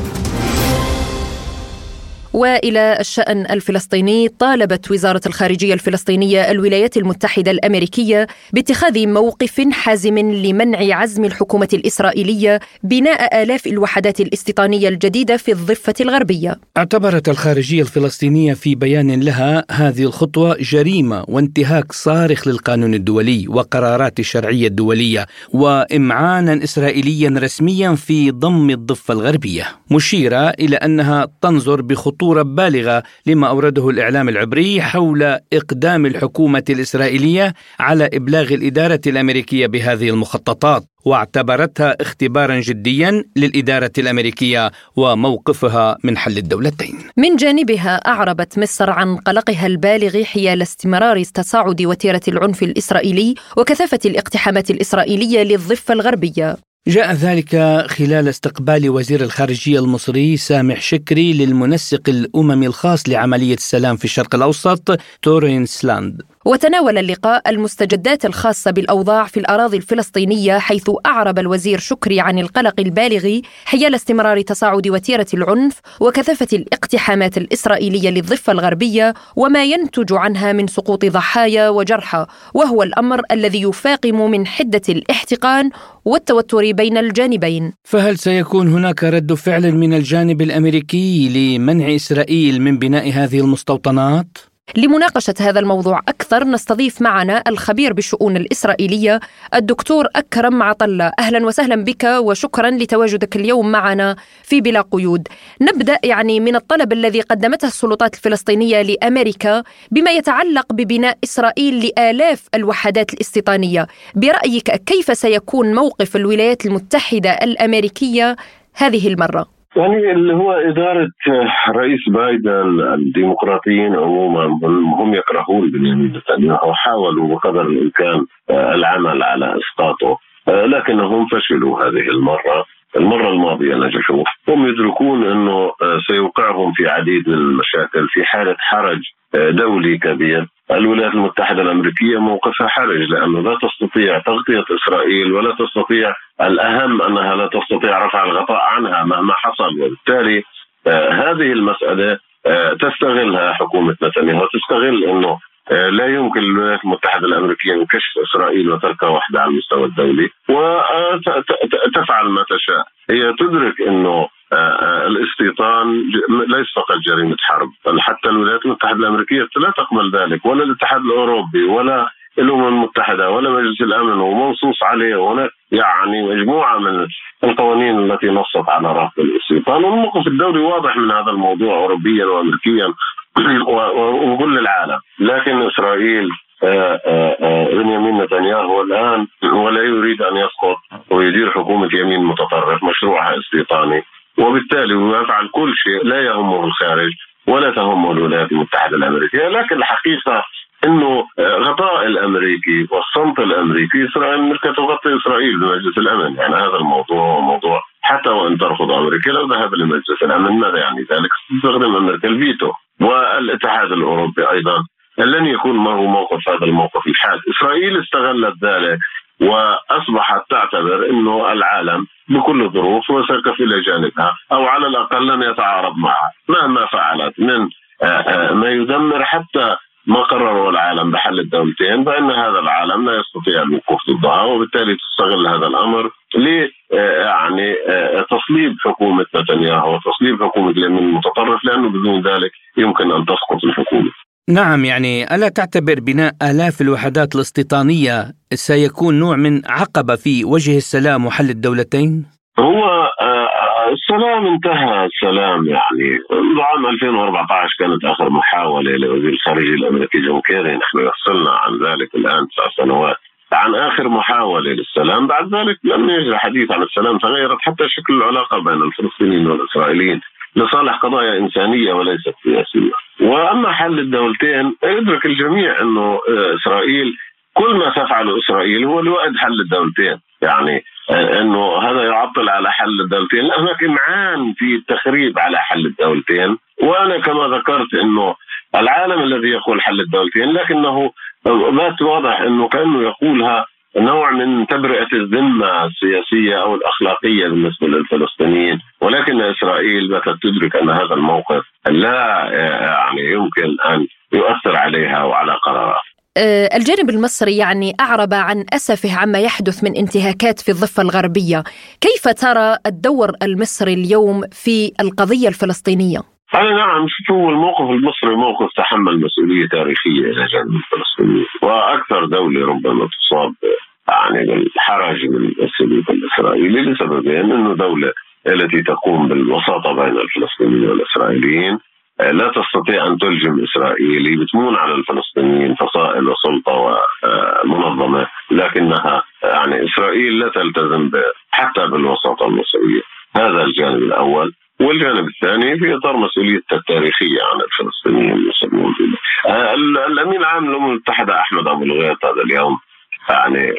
وإلى الشأن الفلسطيني طالبت وزارة الخارجية الفلسطينية الولايات المتحدة الأمريكية باتخاذ موقف حازم لمنع عزم الحكومة الإسرائيلية بناء آلاف الوحدات الاستيطانية الجديدة في الضفة الغربية. اعتبرت الخارجية الفلسطينية في بيان لها هذه الخطوة جريمة وانتهاك صارخ للقانون الدولي وقرارات الشرعية الدولية وإمعانا إسرائيليا رسميا في ضم الضفة الغربية، مشيرة إلى أنها تنظر بخطوره بالغة لما أورده الإعلام العبري حول إقدام الحكومة الإسرائيلية على إبلاغ الإدارة الأمريكية بهذه المخططات واعتبرتها اختبارا جديا للإدارة الأمريكية وموقفها من حل الدولتين. من جانبها أعربت مصر عن قلقها البالغ حيال استمرار تصاعد وتيرة العنف الإسرائيلي وكثافة الاقتحامات الإسرائيلية للضفة الغربية. جاء ذلك خلال استقبال وزير الخارجية المصري سامح شكري للمنسق الأممي الخاص لعملية السلام في الشرق الأوسط تورينسلاند وتناول اللقاء المستجدات الخاصة بالأوضاع في الأراضي الفلسطينية حيث أعرب الوزير شكري عن القلق البالغ حيال استمرار تصاعد وتيرة العنف وكثافة الاقتحامات الإسرائيلية للضفة الغربية وما ينتج عنها من سقوط ضحايا وجرحى وهو الأمر الذي يفاقم من حدة الاحتقان والتوتر بين الجانبين فهل سيكون هناك رد فعل من الجانب الأمريكي لمنع إسرائيل من بناء هذه المستوطنات؟ لمناقشة هذا الموضوع أكثر نستضيف معنا الخبير بالشؤون الإسرائيلية الدكتور أكرم عطلة. أهلا وسهلا بك وشكرا لتواجدك اليوم معنا في بلا قيود. نبدأ يعني من الطلب الذي قدمته السلطات الفلسطينية لأمريكا بما يتعلق ببناء إسرائيل لآلاف الوحدات الاستيطانية. برأيك كيف سيكون موقف الولايات المتحدة الأمريكية هذه المرة؟ يعني اللي هو إدارة رئيس بايدن الديمقراطيين عموما هم يكرهون بنيامين نتنياهو حاولوا بقدر الإمكان العمل على إسقاطه لكنهم فشلوا هذه المرة المرة الماضية نجحوا هم يدركون أنه سيوقعهم في عديد من المشاكل في حالة حرج دولي كبير. الولايات المتحدة الأمريكية موقفها حرج لأنه لا تستطيع تغطية إسرائيل ولا تستطيع الأهم أنها لا تستطيع رفع الغطاء عنها مهما حصل. وبالتالي آه هذه المسألة آه تستغلها حكومة نتنياهو تستغل أنه آه لا يمكن للولايات المتحدة الأمريكية من كشف إسرائيل وتركها وحدها على المستوى الدولي وتفعل ما تشاء. هي تدرك أنه الاستيطان ليس فقط جريمة حرب حتى الولايات المتحدة الأمريكية لا تقبل ذلك ولا الاتحاد الأوروبي ولا الأمم المتحدة ولا مجلس الأمن ومنصوص عليه وهناك يعني مجموعة من القوانين التي نصت على رفض الاستيطان. والموقف الدولي واضح من هذا الموضوع اوروبيا وامريكيا وكل العالم. لكن إسرائيل بنيامين نتنياهو الآن ولا يريد أن يسقط ويدير حكومة يمين متطرف مشروعها استيطاني. وبالتالي يفعل كل شيء لا يهمه الخارج ولا تهمه الولايات المتحدة الأمريكية لكن الحقيقة إنه غطاء الأمريكي والصمت الأمريكي إسرائيل أمريكا تغطي إسرائيل بمجلس الأمن يعني هذا الموضوع موضوع حتى وإن ترفض أمريكا لو ذهب لمجلس الأمن ماذا يعني ذلك؟ تستخدم أمريكا الفيتو والاتحاد الأوروبي أيضا لن يكون ما هو موقف هذا الموقف الحاد، إسرائيل استغلت ذلك وأصبحت تعتبر إنه العالم بكل الظروف وسيقف إلى جانبها أو على الأقل لن يتعارض معها مهما فعلت من ما يدمر حتى ما قرره العالم بحل الدولتين فإن هذا العالم لا يستطيع الوقوف ضدها وبالتالي تستغل هذا الأمر ل يعني تصليب حكومة نتنياهو وتصليب حكومة اليمين المتطرف لأنه بدون ذلك يمكن أن تسقط الحكومة. نعم يعني ألا تعتبر بناء آلاف الوحدات الاستيطانية سيكون نوع من عقبة في وجه السلام وحل الدولتين؟ هو السلام انتهى السلام يعني عام 2014 كانت آخر محاولة لوزير الخارجية الأمريكي جون كيري نحن يفصلنا عن ذلك الآن تسع سنوات عن آخر محاولة للسلام بعد ذلك لم يجري حديث عن السلام تغيرت حتى شكل العلاقة بين الفلسطينيين والإسرائيليين لصالح قضايا إنسانية وليست سياسية. وأما حل الدولتين يدرك الجميع إنه إسرائيل كل ما تفعله اسرائيل هو لوعد حل الدولتين. يعني إنه هذا يعطل على حل الدولتين. لا هناك إمعان في التخريب على حل الدولتين. وأنا كما ذكرت إنه العالم الذي يقول حل الدولتين لكنه بات واضح إنه كأنه يقولها نوع من تبرئة الذمة السياسية أو الأخلاقية بالنسبة للفلسطينيين. ولكن إسرائيل باتت تدرك أن هذا الموقف لا يعني يمكن أن يؤثر عليها وعلى قراراتها آه، الجانب المصري يعني أعرب عن أسفه عما يحدث من انتهاكات في الضفة الغربية. كيف ترى الدور المصري اليوم في القضية الفلسطينية؟ أنا نعم شوفوا الموقف المصري موقف تحمل مسؤولية تاريخية إلى جانب الفلسطينيين وأكثر دولة ربما تصاب يعني بالحرج من السلوك الإسرائيلي لسببين أنه دولة التي تقوم بالوساطة بين الفلسطينيين والإسرائيليين لا تستطيع أن تلجم إسرائيل بتمون على الفلسطينيين فصائل وسلطة ومنظمة لكنها يعني إسرائيل لا تلتزم حتى بالوساطة المصريه هذا الجانب الأول. والجانب الثاني في إطار مسؤوليته التاريخية عن الفلسطينيين المسلمين الأمين العام للأمم المتحدة أحمد أبو الغيط هذا اليوم يعني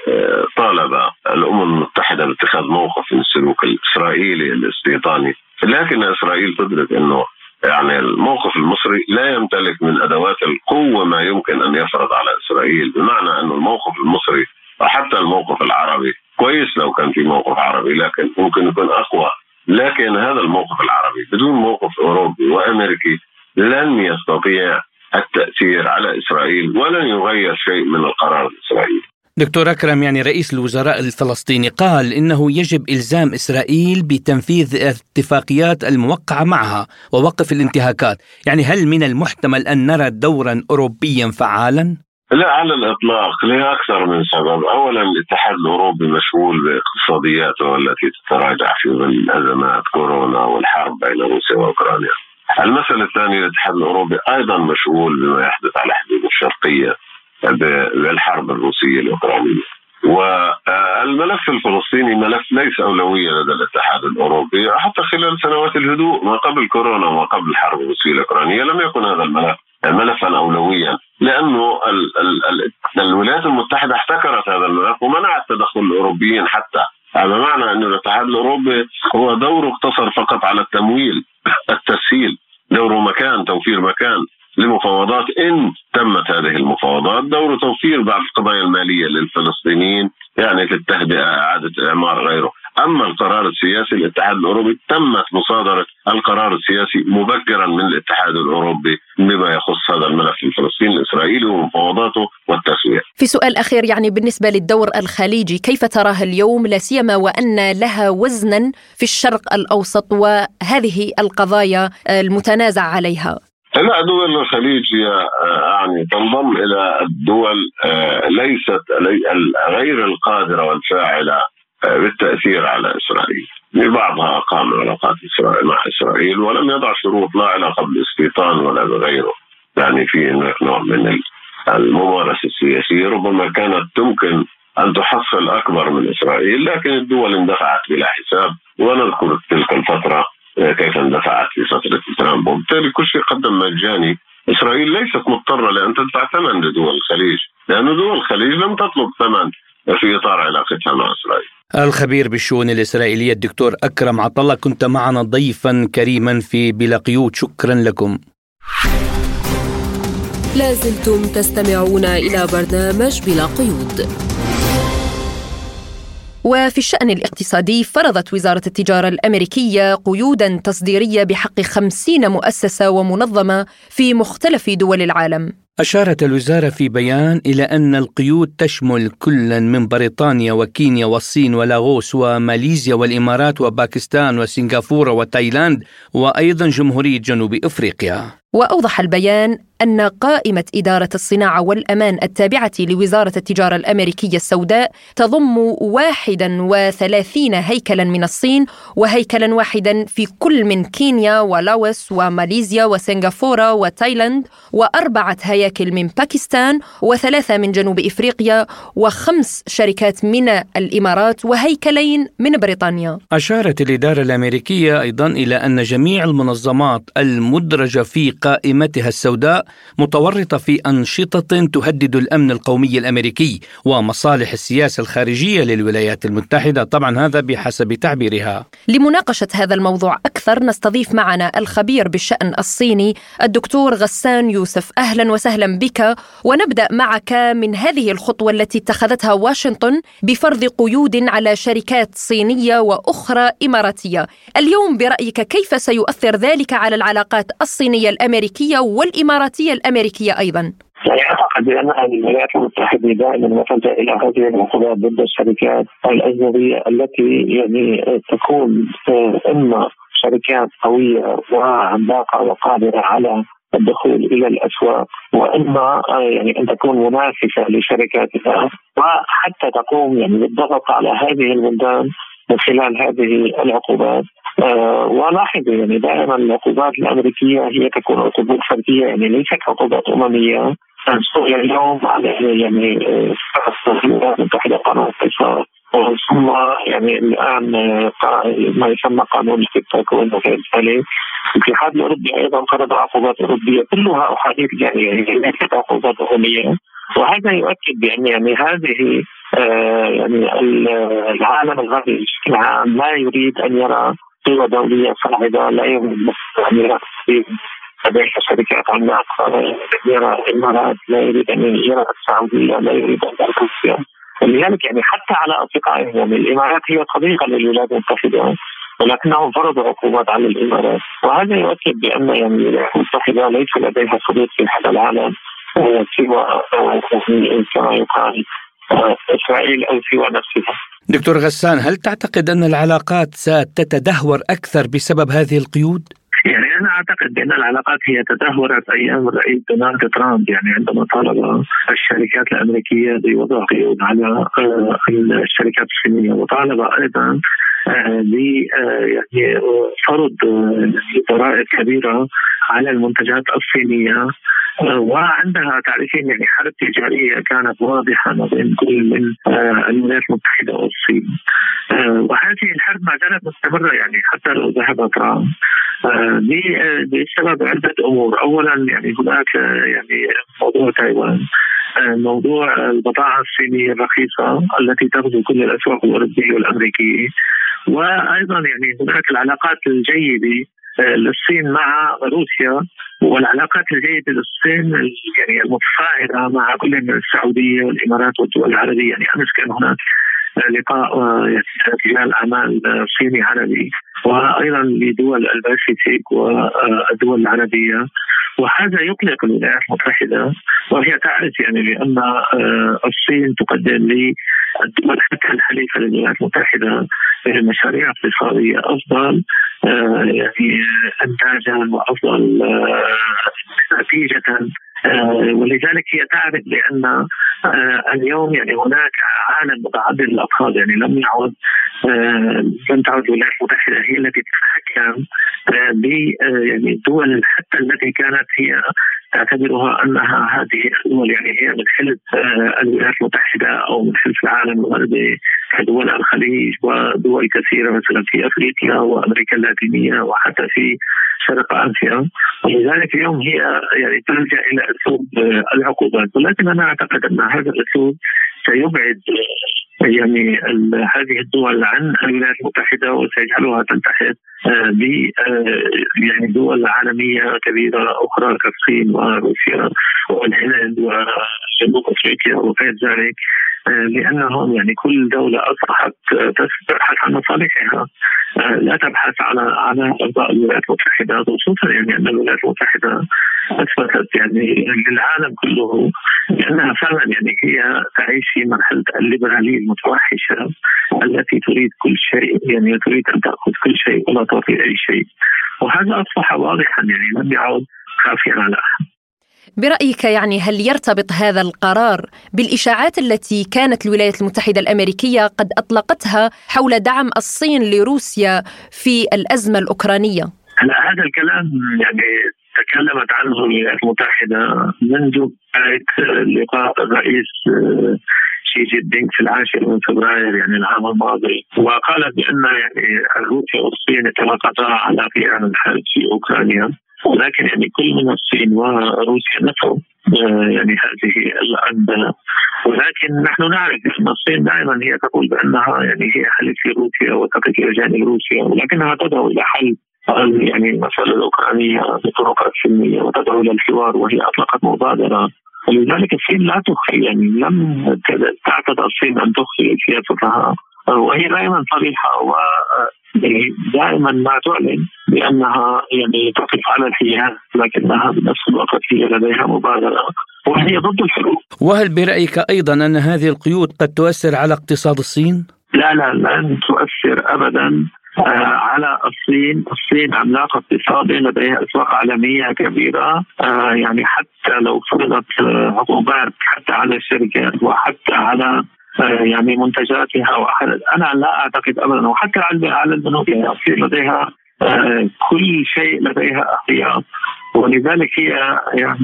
طالب الأمم المتحدة باتخاذ موقف من السلوك الإسرائيلي الاستيطاني. لكن إسرائيل تدرك أنه يعني الموقف المصري لا يمتلك من أدوات القوة ما يمكن أن يفرض على إسرائيل. بمعنى أن الموقف المصري وحتى الموقف العربي كويس لو كان في موقف عربي لكن ممكن يكون أقوى. لكن هذا الموقف العربي بدون موقف أوروبي وأمريكي لن يستطيع التأثير على إسرائيل ولن يغير شيء من القرار الإسرائيلي. دكتور أكرم يعني رئيس الوزراء الفلسطيني قال إنه يجب إلزام إسرائيل بتنفيذ الاتفاقيات الموقعة معها ووقف الانتهاكات يعني هل من المحتمل أن نرى دورا أوروبيا فعالا؟ لا على الإطلاق لأكثر من سبب، اولا الاتحاد الأوروبي مشغول باقتصادياته التي تتراجع في ظل أزمات كورونا والحرب بين روسيا وأوكرانيا. المساله الثانية الاتحاد الأوروبي أيضا مشغول بما يحدث على حدود الشرقية بالحرب الروسية الأوكرانية. والملف الفلسطيني ملف ليس أولوية لدى الاتحاد الأوروبي. حتى خلال سنوات الهدوء ما قبل كورونا وما قبل الحرب الروسية الأوكرانية لم يكن هذا الملف ملفا اولويا لأنه ال ال ال الولايات المتحدة احتكرت هذا الملف ومنعت تدخل الأوروبيين حتى. هذا معنى أن الاتحاد الأوروبي هو دوره اقتصر فقط على التمويل التسهيل دوره مكان توفير مكان. لمفاوضات إن تمت هذه المفاوضات دور توفير بعض القضايا المالية للفلسطينيين يعني في التهدئة إعادة إعمار غيره أما القرار السياسي الاتحاد الأوروبي تمت مصادرة القرار السياسي مبكرا من الاتحاد الأوروبي بما يخص هذا الملف الفلسطيني الإسرائيلي ومفاوضاته والتسوية. في سؤال أخير يعني بالنسبة للدور الخليجي كيف تراه اليوم لا سيما وأن لها وزنا في الشرق الأوسط وهذه القضايا المتنازع عليها؟ لا دول الخليج هي يعني تنضم إلى الدول ليست غير القادرة والفاعلة بالتأثير على إسرائيل. بعضها أقام علاقات مع إسرائيل ولم يضع شروط لا علاقة بالاستيطان ولا بغيره. يعني في نوع من الممارسة السياسية ربما كانت تمكن أن تحصل أكبر من إسرائيل لكن الدول اندفعت بلا حساب ونذكر تلك الفترة كيف اندفعت في فتره ترامب وبالتالي كل شيء قدم مجاني. إسرائيل ليست مضطرة لأن تدفع ثمن لدول الخليج. لأن دول الخليج لم تطلب ثمن في إطار علاقتها مع إسرائيل. الخبير بالشؤون الإسرائيلية الدكتور أكرم عطلة كنت معنا ضيفا كريما في بلا قيود شكرا لكم. لازلتم تستمعون إلى برنامج بلا قيود وفي الشأن الاقتصادي فرضت وزارة التجارة الأمريكية قيودا تصديرية بحق خمسين مؤسسة ومنظمة في مختلف دول العالم. أشارت الوزارة في بيان إلى أن القيود تشمل كلا من بريطانيا وكينيا والصين ولاغوس وماليزيا والإمارات وباكستان وسنغافورة وتايلاند وأيضا جمهورية جنوب إفريقيا. وأوضح البيان أن قائمة إدارة الصناعة والأمان التابعة لوزارة التجارة الأمريكية السوداء تضم 31 هيكلا من الصين وهيكلا واحدا في كل من كينيا ولاوس وماليزيا وسنغافورة وتايلاند وأربعة هياكل من باكستان وثلاثة من جنوب إفريقيا وخمس شركات من الإمارات وهيكلين من بريطانيا. أشارت الإدارة الأمريكية أيضا إلى أن جميع المنظمات المدرجة في قائمتها السوداء متورطة في أنشطة تهدد الأمن القومي الأمريكي ومصالح السياسة الخارجية للولايات المتحدة، طبعا هذا بحسب تعبيرها. لمناقشة هذا الموضوع أكثر نستضيف معنا الخبير بالشأن الصيني الدكتور غسان يوسف، أهلا وسهلا بك ونبدأ معك من هذه الخطوة التي اتخذتها واشنطن بفرض قيود على شركات صينية وأخرى إماراتية. اليوم برأيك كيف سيؤثر ذلك على العلاقات الصينية الأمريكية والاماراتيه الأمريكية أيضا؟ يعني أعتقد بأن الولايات المتحدة دائما ما تلجا إلى هذه العقوبات ضد الشركات الاجنبيه التي يعني تكون اما شركات قوية وعملاقه وقادرة على الدخول إلى الأسواق وأما يعني أن تكون منافسة لشركاتها وحتى تقوم يعني بالضغط على هذه البلدان من خلال هذه العقوبات. آه ولاحظوا يعني دائما العقوبات الأمريكية هي تكون عقوبات فردية يعني ليست عقوبات أممية. سوريا اليوم على يعني الولايات المتحدة قانون القصاص ثم يعني الآن ما يسمى قانون التيك توك الاتحاد الأوروبي أيضا فرض عقوبات أوروبية كلها أحاديث يعني عقوبات امميه وهذا يؤكد بأن يعني هذه آه يعني العالم الغربي بشكل عام لا يريد أن يرى قوى دولية صاعدة لا يريد أن يرى لديها شركات عملاقه لا يرى الامارات لا يريد أن يرى السعودية لا يريد أن يرى روسيا. لذلك يعني حتى على اصدقائهم يعني الإمارات هي صديقة للولايات المتحدة ولكنهم فرضوا عقوبات على الإمارات وهذا يؤكد بأن يعني الولايات المتحدة ليس لديها صديق في هذا العالم سوى كما يقال إسرائيل أو سوى نفسها. دكتور غسان هل تعتقد أن العلاقات ستتدهور أكثر بسبب هذه القيود؟ أنا أعتقد بأن العلاقات هي تدهورت أيام الرئيس دونالد ترامب. يعني عندما طالب الشركات الأمريكية بوضع قيود على الشركات الصينية وطالب أيضا ب يعني فرض ضرائب كبيرة على المنتجات الصينية. وعندها تعرفين يعني حرب تجاريه كانت واضحة ما بين كل من الولايات المتحدة والصين. وهذه الحرب ما زالت مستمرة يعني حتى لو ذهب ترامب. بسبب عدة أمور، اولا يعني هناك يعني موضوع تايوان. موضوع البضاعه الصينية الرخيصة التي تغزو كل الأسواق الأوروبية والأمريكية. وأيضا يعني هناك العلاقات الجيدة للصين مع روسيا والعلاقات الجيدة للصين يعني المتفاعلة مع كل من السعودية والإمارات والدول العربية. يعني أمس كان هناك لقاء رجال اعمال صيني عربي وأيضا لدول الباسيفيك والدول العربية. وهذا يقلق الولايات المتحدة وهي تعرف يعني بأن الصين تقدم للدول حتى الحليفة للولايات المتحدة مشاريع اقتصادية أفضل. يعني انتاجا وأفضل نتيجة ولذلك هي تعرف بأن اليوم يعني هناك عالم متعدد الافراد يعني لم يعد لم تعد الولايات المتحدة هي التي تتحكم ب يعني الدول حتى التي كانت هي تعتبرها انها هذه الدول يعني هي من حلف الولايات المتحدة أو من حلف العالم الغربي كدول الخليج ودول كثيرة مثلا في أفريقيا وأمريكا اللاتينية وحتى في شرق آسيا. ولذلك اليوم هي يعني تلجأ إلى أسلوب العقوبات. ولكن أنا أعتقد أن هذا الأسلوب سيبعد يعني هذه الدول عن الولايات المتحدة وسيجعلها تلتحق ب يعني دول عالمية كبيرة أخرى كالصين وروسيا والهند وجنوب أفريقيا وغير ذلك لأنهم يعني كل دولة أصبحت تبحث عن مصالحها لا تبحث على على ارضاء الولايات المتحدة خصوصا يعني أن الولايات المتحدة أثبتت يعني للعالم كله بانها فعلا يعني هي تعيش في مرحلة الليبرالية المتوحشة التي تريد كل شيء يعني تريد أن تأخذ كل شيء ولا تعطي أي شيء وهذا أصبح واضحا يعني لم يعد خافيا على أحد برأيك يعني هل يرتبط هذا القرار بالإشاعات التي كانت الولايات المتحدة الأمريكية قد أطلقتها حول دعم الصين لروسيا في الأزمة الأوكرانية؟ هلا هذا الكلام يعني تكلمت عنه الولايات المتحدة منذ لقاء الرئيس شي جي بينغ في العاشر من فبراير يعني العام الماضي. وقالت بأن يعني روسيا والصين اتفقتا على قيام الحرب في أوكرانيا. ولكن يعني كل من الصين وروسيا نفوا آه، يعني هذه الأنباء. ولكن نحن نعرف أن الصين دائما هي تقول بأنها يعني هي حليف روسيا وتقف إلى جانب روسيا ولكنها تدعو إلى حل يعني المسألة الأوكرانية بطرق سلمية وتدعو إلى الحوار وهي أطلقت مبادرة ولذلك الصين لا تخفي يعني لم تعتد الصين أن تخفي سياستها وهي دائما صريحة و يعني دائما ما تعلن بأنها يعني تقف على الحياد لكنها بنفس الوقت هي لديها مبادرة وهي ضد الحروب. وهل برأيك أيضا أن هذه القيود قد تؤثر على اقتصاد الصين؟ لا لا لن تؤثر ابدا آه، على الصين، الصين عملاق اقتصادي لديها أسواق عالمية كبيرة. آه، يعني حتى لو فرضت عقوبات حتى على الشركات وحتى على آه، يعني منتجاتها أنا لا أعتقد ابدا. وحتى على البنوك يعني الصين لديها كل شيء لديها احتياط. ولذلك هي يعني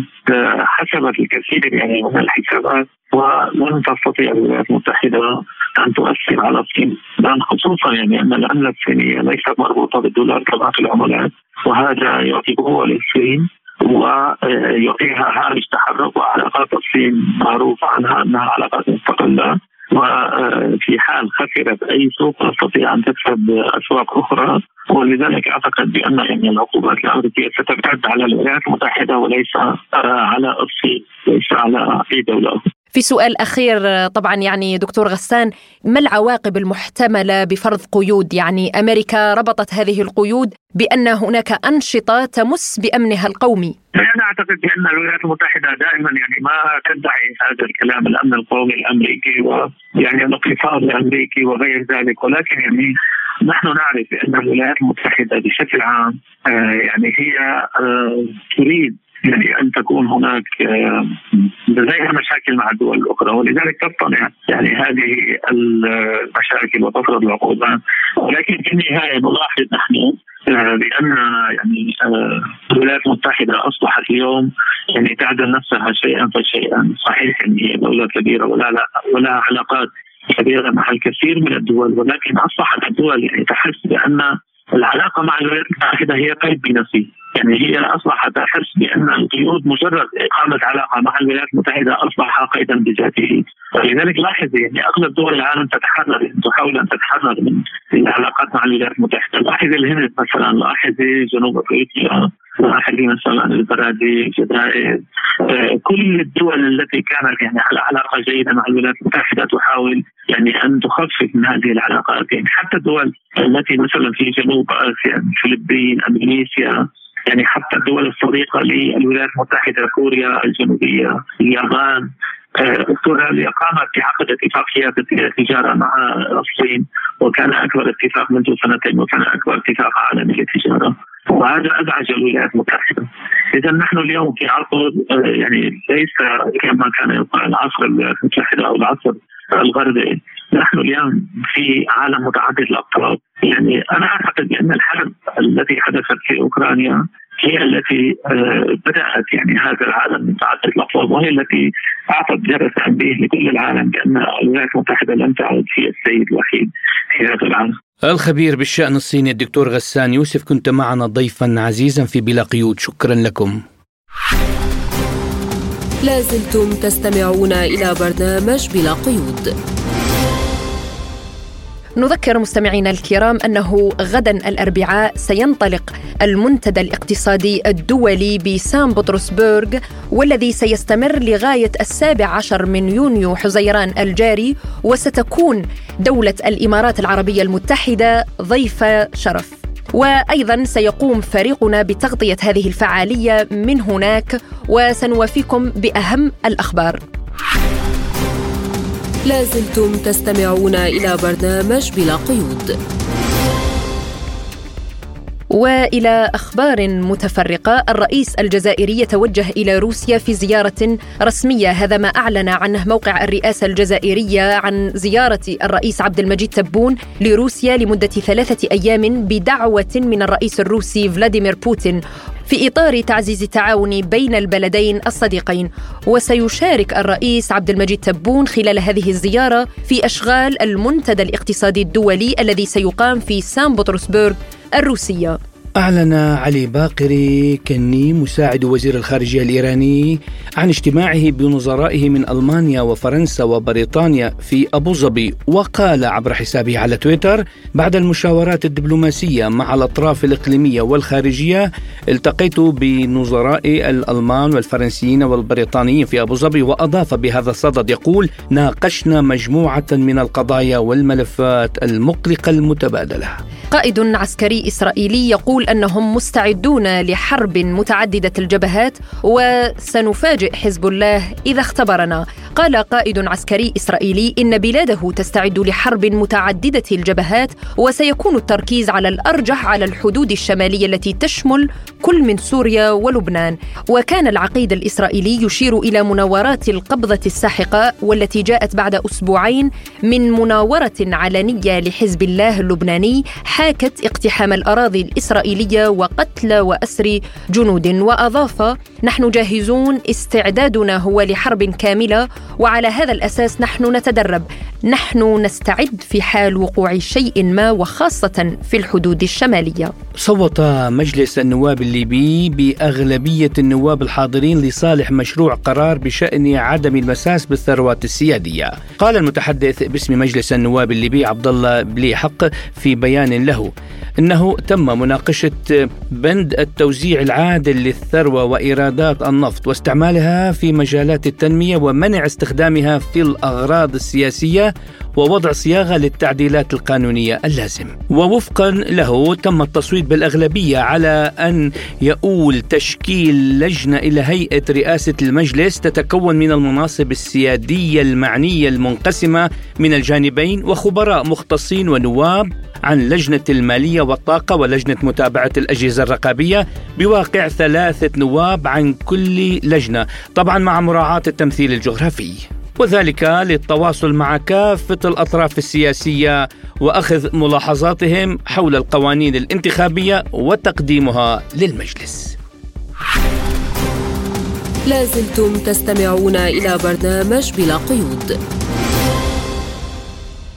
حسبت الكثير يعني من الحسابات ولن تستطيع الولايات المتحدة أن تؤثر على الصين خصوصا يعني أن العمله الصينيه ليست مربوطه بالدولار كباقي العملات وهذا يعطي قوه للصين ويعطيها هامش تحرك وعلاقات الصين معروف عنها أنها علاقات مستقلة وفي حال خسرت أي سوق تستطيع أن تكسب أسواق أخرى ولذلك أعتقد بأن يعني العقوبات الأمريكية ستبتعد على الولايات المتحدة وليس على الصين ليس على أي دولة أخرى. في سؤال أخير طبعا يعني دكتور غسان ما العواقب المحتملة بفرض قيود؟ يعني أمريكا ربطت هذه القيود بأن هناك أنشطة تمس بأمنها القومي. أنا أعتقد بأن الولايات المتحدة دائما يعني ما تدعي هذا الكلام الأمن القومي الأمريكي ويعني الاقتصاد الأمريكي وغير ذلك. ولكن يعني نحن نعرف بأن الولايات المتحدة بشكل عام آه، يعني هي آه، تريد يعني أن تكون هناك لديها مشاكل مع الدول الأخرى ولذلك تصطنع يعني هذه المشاكل وتفرض العقوبات. ولكن في النهاية نلاحظ نحن آه، بأن يعني آه، الولايات المتحدة أصبحت اليوم يعني تعدل نفسها شيئا فشيئا. صحيح إن هي دولة كبيرة ولا لا ولا علاقات كبيرة مع الكثير من الدول ولكن أصبحت الدول يعني تحس بأن العلاقة مع الولايات المتحدة هي قيد بنفسه يعني هي أصبحت تحس بأن القيود مجرد إقامة علاقة مع الولايات المتحدة أصبح قيدا بذاته. ولذلك لاحظي يعني أغلب دول العالم تتحرر تحاول أن تتحرر من العلاقات مع الولايات المتحدة. لاحظي الهند مثلا لاحظي جنوب أفريقيا لاحظي مثلا البرازيل الجزائر. كل الدول التي كانت يعني على علاقة جيدة مع الولايات المتحدة تحاول يعني أن تخفف من هذه العلاقات. يعني حتى الدول التي مثلا في جنوب آسيا الفلبين إندونيسيا يعني حتى الدول الصديقه للولايات المتحدة كوريا الجنوبية اليابان استراليا قامت بعقد اتفاقيات التجارة مع الصين وكان أكبر اتفاق منذ سنتين وكان أكبر اتفاق عالمي للتجارة وهذا أزعج الولايات المتحدة. إذا نحن اليوم في عصر يعني ليس كما كان يقال العصر الولايات المتحدة أو العصر الغربي نحن اليوم في عالم متعدد الاقطاب يعني أنا أعتقد بأن الحرب التي حدثت في أوكرانيا هي التي آه، بدأت يعني هذا العالم متعدد الاقطاب وهي التي أعطت جرس تنبيه لكل العالم بأن الولايات المتحدة لن تعد هي السيد الوحيد في هذا العالم. الخبير بالشأن الصيني الدكتور غسان يوسف كنت معنا ضيفا عزيزا في بلا قيود. شكرا لكم. لازلتم تستمعون إلى برنامج بلا قيود. نذكر مستمعينا الكرام أنه غدا الأربعاء سينطلق المنتدى الاقتصادي الدولي بسان بطرسبرغ والذي سيستمر لغاية السابع عشر من يونيو حزيران الجاري وستكون دولة الإمارات العربية المتحدة ضيف شرف. وأيضا سيقوم فريقنا بتغطية هذه الفعالية من هناك وسنوافيكم بأهم الأخبار. لازلتم تستمعون إلى برنامج بلا قيود. وإلى أخبار متفرقة الرئيس الجزائري يتوجه إلى روسيا في زيارة رسمية. هذا ما أعلن عنه موقع الرئاسة الجزائرية عن زيارة الرئيس عبد المجيد تبون لروسيا لمدة ثلاثة أيام بدعوة من الرئيس الروسي فلاديمير بوتين. في إطار تعزيز التعاون بين البلدين الصديقين. وسيشارك الرئيس عبد المجيد تبون خلال هذه الزيارة في أشغال المنتدى الاقتصادي الدولي الذي سيقام في سان بطرسبرغ الروسية. أعلن علي باقري كني مساعد وزير الخارجية الإيراني عن اجتماعه بنظرائه من ألمانيا وفرنسا وبريطانيا في أبو ظبي وقال عبر حسابه على تويتر بعد المشاورات الدبلوماسية مع الأطراف الإقليمية والخارجية التقيت بنظراء الألمان والفرنسيين والبريطانيين في أبو ظبي وأضاف بهذا الصدد يقول ناقشنا مجموعة من القضايا والملفات المقلقة المتبادلة. قائد عسكري إسرائيلي يقول أنهم مستعدون لحرب متعددة الجبهات وسنفاجئ حزب الله إذا اختبرنا. قال قائد عسكري إسرائيلي إن بلاده تستعد لحرب متعددة الجبهات وسيكون التركيز على الأرجح على الحدود الشمالية التي تشمل كل من سوريا ولبنان. وكان العقيد الإسرائيلي يشير إلى مناورات القبضة الساحقة والتي جاءت بعد أسبوعين من مناورة علنية لحزب الله اللبناني حاكت اقتحام الأراضي الإسرائيلية وقتل وأسر جنود. وأضاف نحن جاهزون استعدادنا هو لحرب كاملة وعلى هذا الأساس نحن نتدرب. نحن نستعد في حال وقوع شيء ما وخاصة في الحدود الشمالية. صوت مجلس النواب الليبي بأغلبية النواب الحاضرين لصالح مشروع قرار بشأن عدم المساس بالثروات السيادية. قال المتحدث باسم مجلس النواب الليبي عبد الله بلي حق في بيان له إنه تم مناقشة بند التوزيع العادل للثروة وإيرادات النفط واستعمالها في مجالات التنمية ومنع استخدامها في الأغراض السياسية ووضع صياغة للتعديلات القانونية اللازم. ووفقا له تم التصويت بالأغلبية على أن يؤول تشكيل لجنة إلى هيئة رئاسة المجلس تتكون من المناصب السيادية المعنية المنقسمة من الجانبين وخبراء مختصين ونواب عن لجنة المالية والطاقة ولجنة متابعة الأجهزة الرقابية بواقع ثلاثة نواب عن كل لجنة طبعا مع مراعاة التمثيل الجغرافي وذلك للتواصل مع كافة الأطراف السياسية وأخذ ملاحظاتهم حول القوانين الانتخابية وتقديمها للمجلس. لازلتم تستمعون إلى برنامج بلا قيود.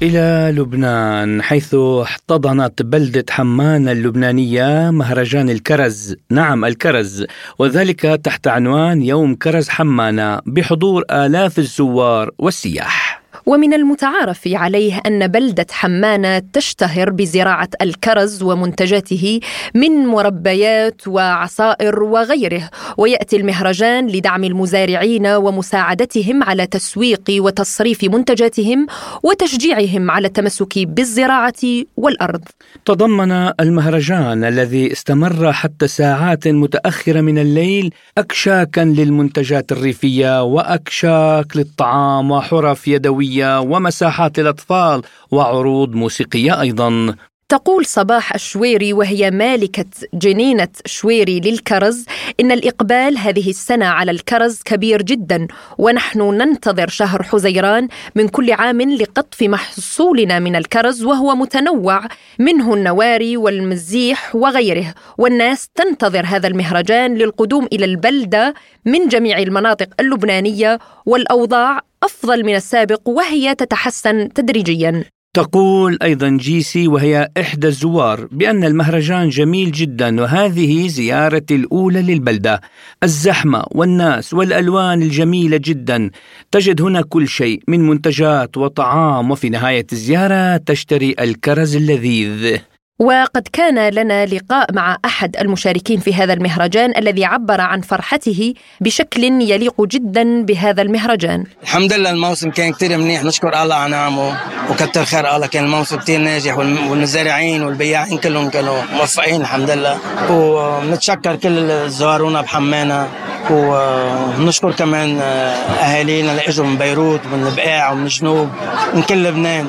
إلى لبنان حيث احتضنت بلدة حمان اللبنانية مهرجان الكرز. نعم الكرز. وذلك تحت عنوان يوم كرز حمانة بحضور آلاف الزوار والسياح. ومن المتعارف عليه أن بلدة حمانة تشتهر بزراعة الكرز ومنتجاته من مربيات وعصائر وغيره ويأتي المهرجان لدعم المزارعين ومساعدتهم على تسويق وتصريف منتجاتهم وتشجيعهم على التمسك بالزراعة والأرض. تضمن المهرجان الذي استمر حتى ساعات متأخرة من الليل أكشاكا للمنتجات الريفية وأكشاك للطعام وحرف يدوية. ومساحات الأطفال وعروض موسيقية أيضا. تقول صباح الشويري وهي مالكة جنينة شويري للكرز إن الإقبال هذه السنة على الكرز كبير جدا ونحن ننتظر شهر حزيران من كل عام لقطف محصولنا من الكرز وهو متنوع منه النواري والمزيح وغيره والناس تنتظر هذا المهرجان للقدوم إلى البلدة من جميع المناطق اللبنانية والأوضاع أفضل من السابق وهي تتحسن تدريجيا. تقول أيضا جيسي وهي إحدى الزوار بأن المهرجان جميل جدا وهذه زيارتي الأولى للبلدة. الزحمة والناس والألوان الجميلة جدا. تجد هنا كل شيء من منتجات وطعام وفي نهاية الزيارة تشتري الكرز اللذيذ. وقد كان لنا لقاء مع أحد المشاركين في هذا المهرجان الذي عبر عن فرحته بشكل يليق جدا بهذا المهرجان. الحمد لله الموسم كان كثير منيح. نشكر الله على نعمه وكثر خير الله. كان الموسم كثير ناجح والمزارعين والبياعين كلهم كانوا موفقين الحمد لله. ونتشكر كل الزوارونا بحمانا. ونشكر كمان أهالينا اللي إجوا من بيروت ومن البقاع ومن الجنوب من كل لبنان.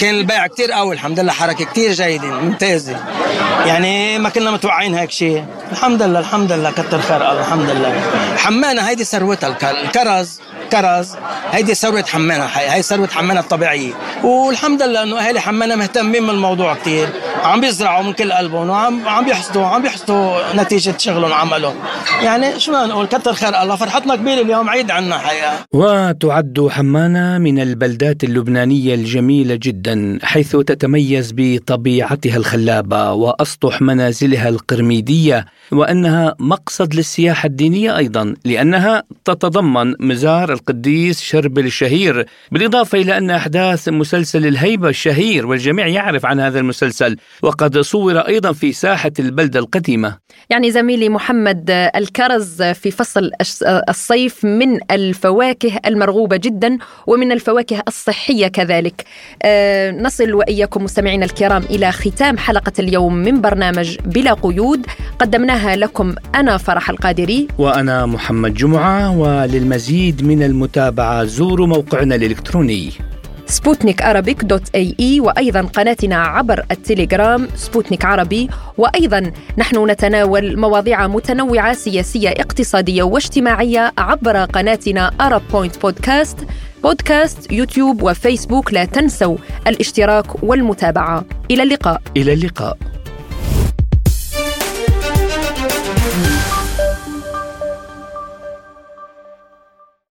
كان البيع كتير قوي الحمد لله حركة كتير جيدة ممتازة. يعني ما كنا متوقعين هيك شيء الحمد لله الحمد لله كتر خير الله الحمد لله. حمانه هيدي ثروتها الكرز. كرز هيدي ثروة حمانة هي ثروة حمانة الطبيعية. والحمد لله إنه اهالي حمانا مهتمين بالموضوع كثير عم بيزرعوا من كل قلبهم وعم عم بيحصدوا عم بيحصدوا نتيجة شغلهم وعملهم. يعني شو ما نقول؟ كتر خير الله. فرحتنا كبيرة اليوم عيد عنا حقيقه وتعد حمانة من البلدات اللبنانية الجميلة جدا حيث تتميز بطبيعتها الخلابة وأسطح منازلها القرميدية وأنها مقصد للسياحة الدينية أيضا لأنها تتضمن مزار القديس شربل الشهير بالإضافة إلى أن أحداث مسلسل الهيبة الشهير والجميع يعرف عن هذا المسلسل وقد صور أيضا في ساحة البلدة القديمة. يعني زميلي محمد الكرز في فصل الصيف من الفواكه المرغوبة جدا ومن الفواكه الصحية كذلك. أه نصل وإياكم مستمعينا الكرام إلى ختام حلقة اليوم من برنامج بلا قيود قدمناها لكم أنا فرح القادري وأنا محمد جمعة وللمزيد من المتابعة. زوروا موقعنا الإلكتروني. سبوتنيك Arabic dot ae وأيضا قناتنا عبر التليجرام سبوتنيك عربي وأيضا نحن نتناول مواضيع متنوعة سياسية اقتصادية واجتماعية عبر قناتنا Arab Point Podcast بودكاست يوتيوب وفيسبوك. لا تنسوا الاشتراك والمتابعة. إلى اللقاء. إلى اللقاء.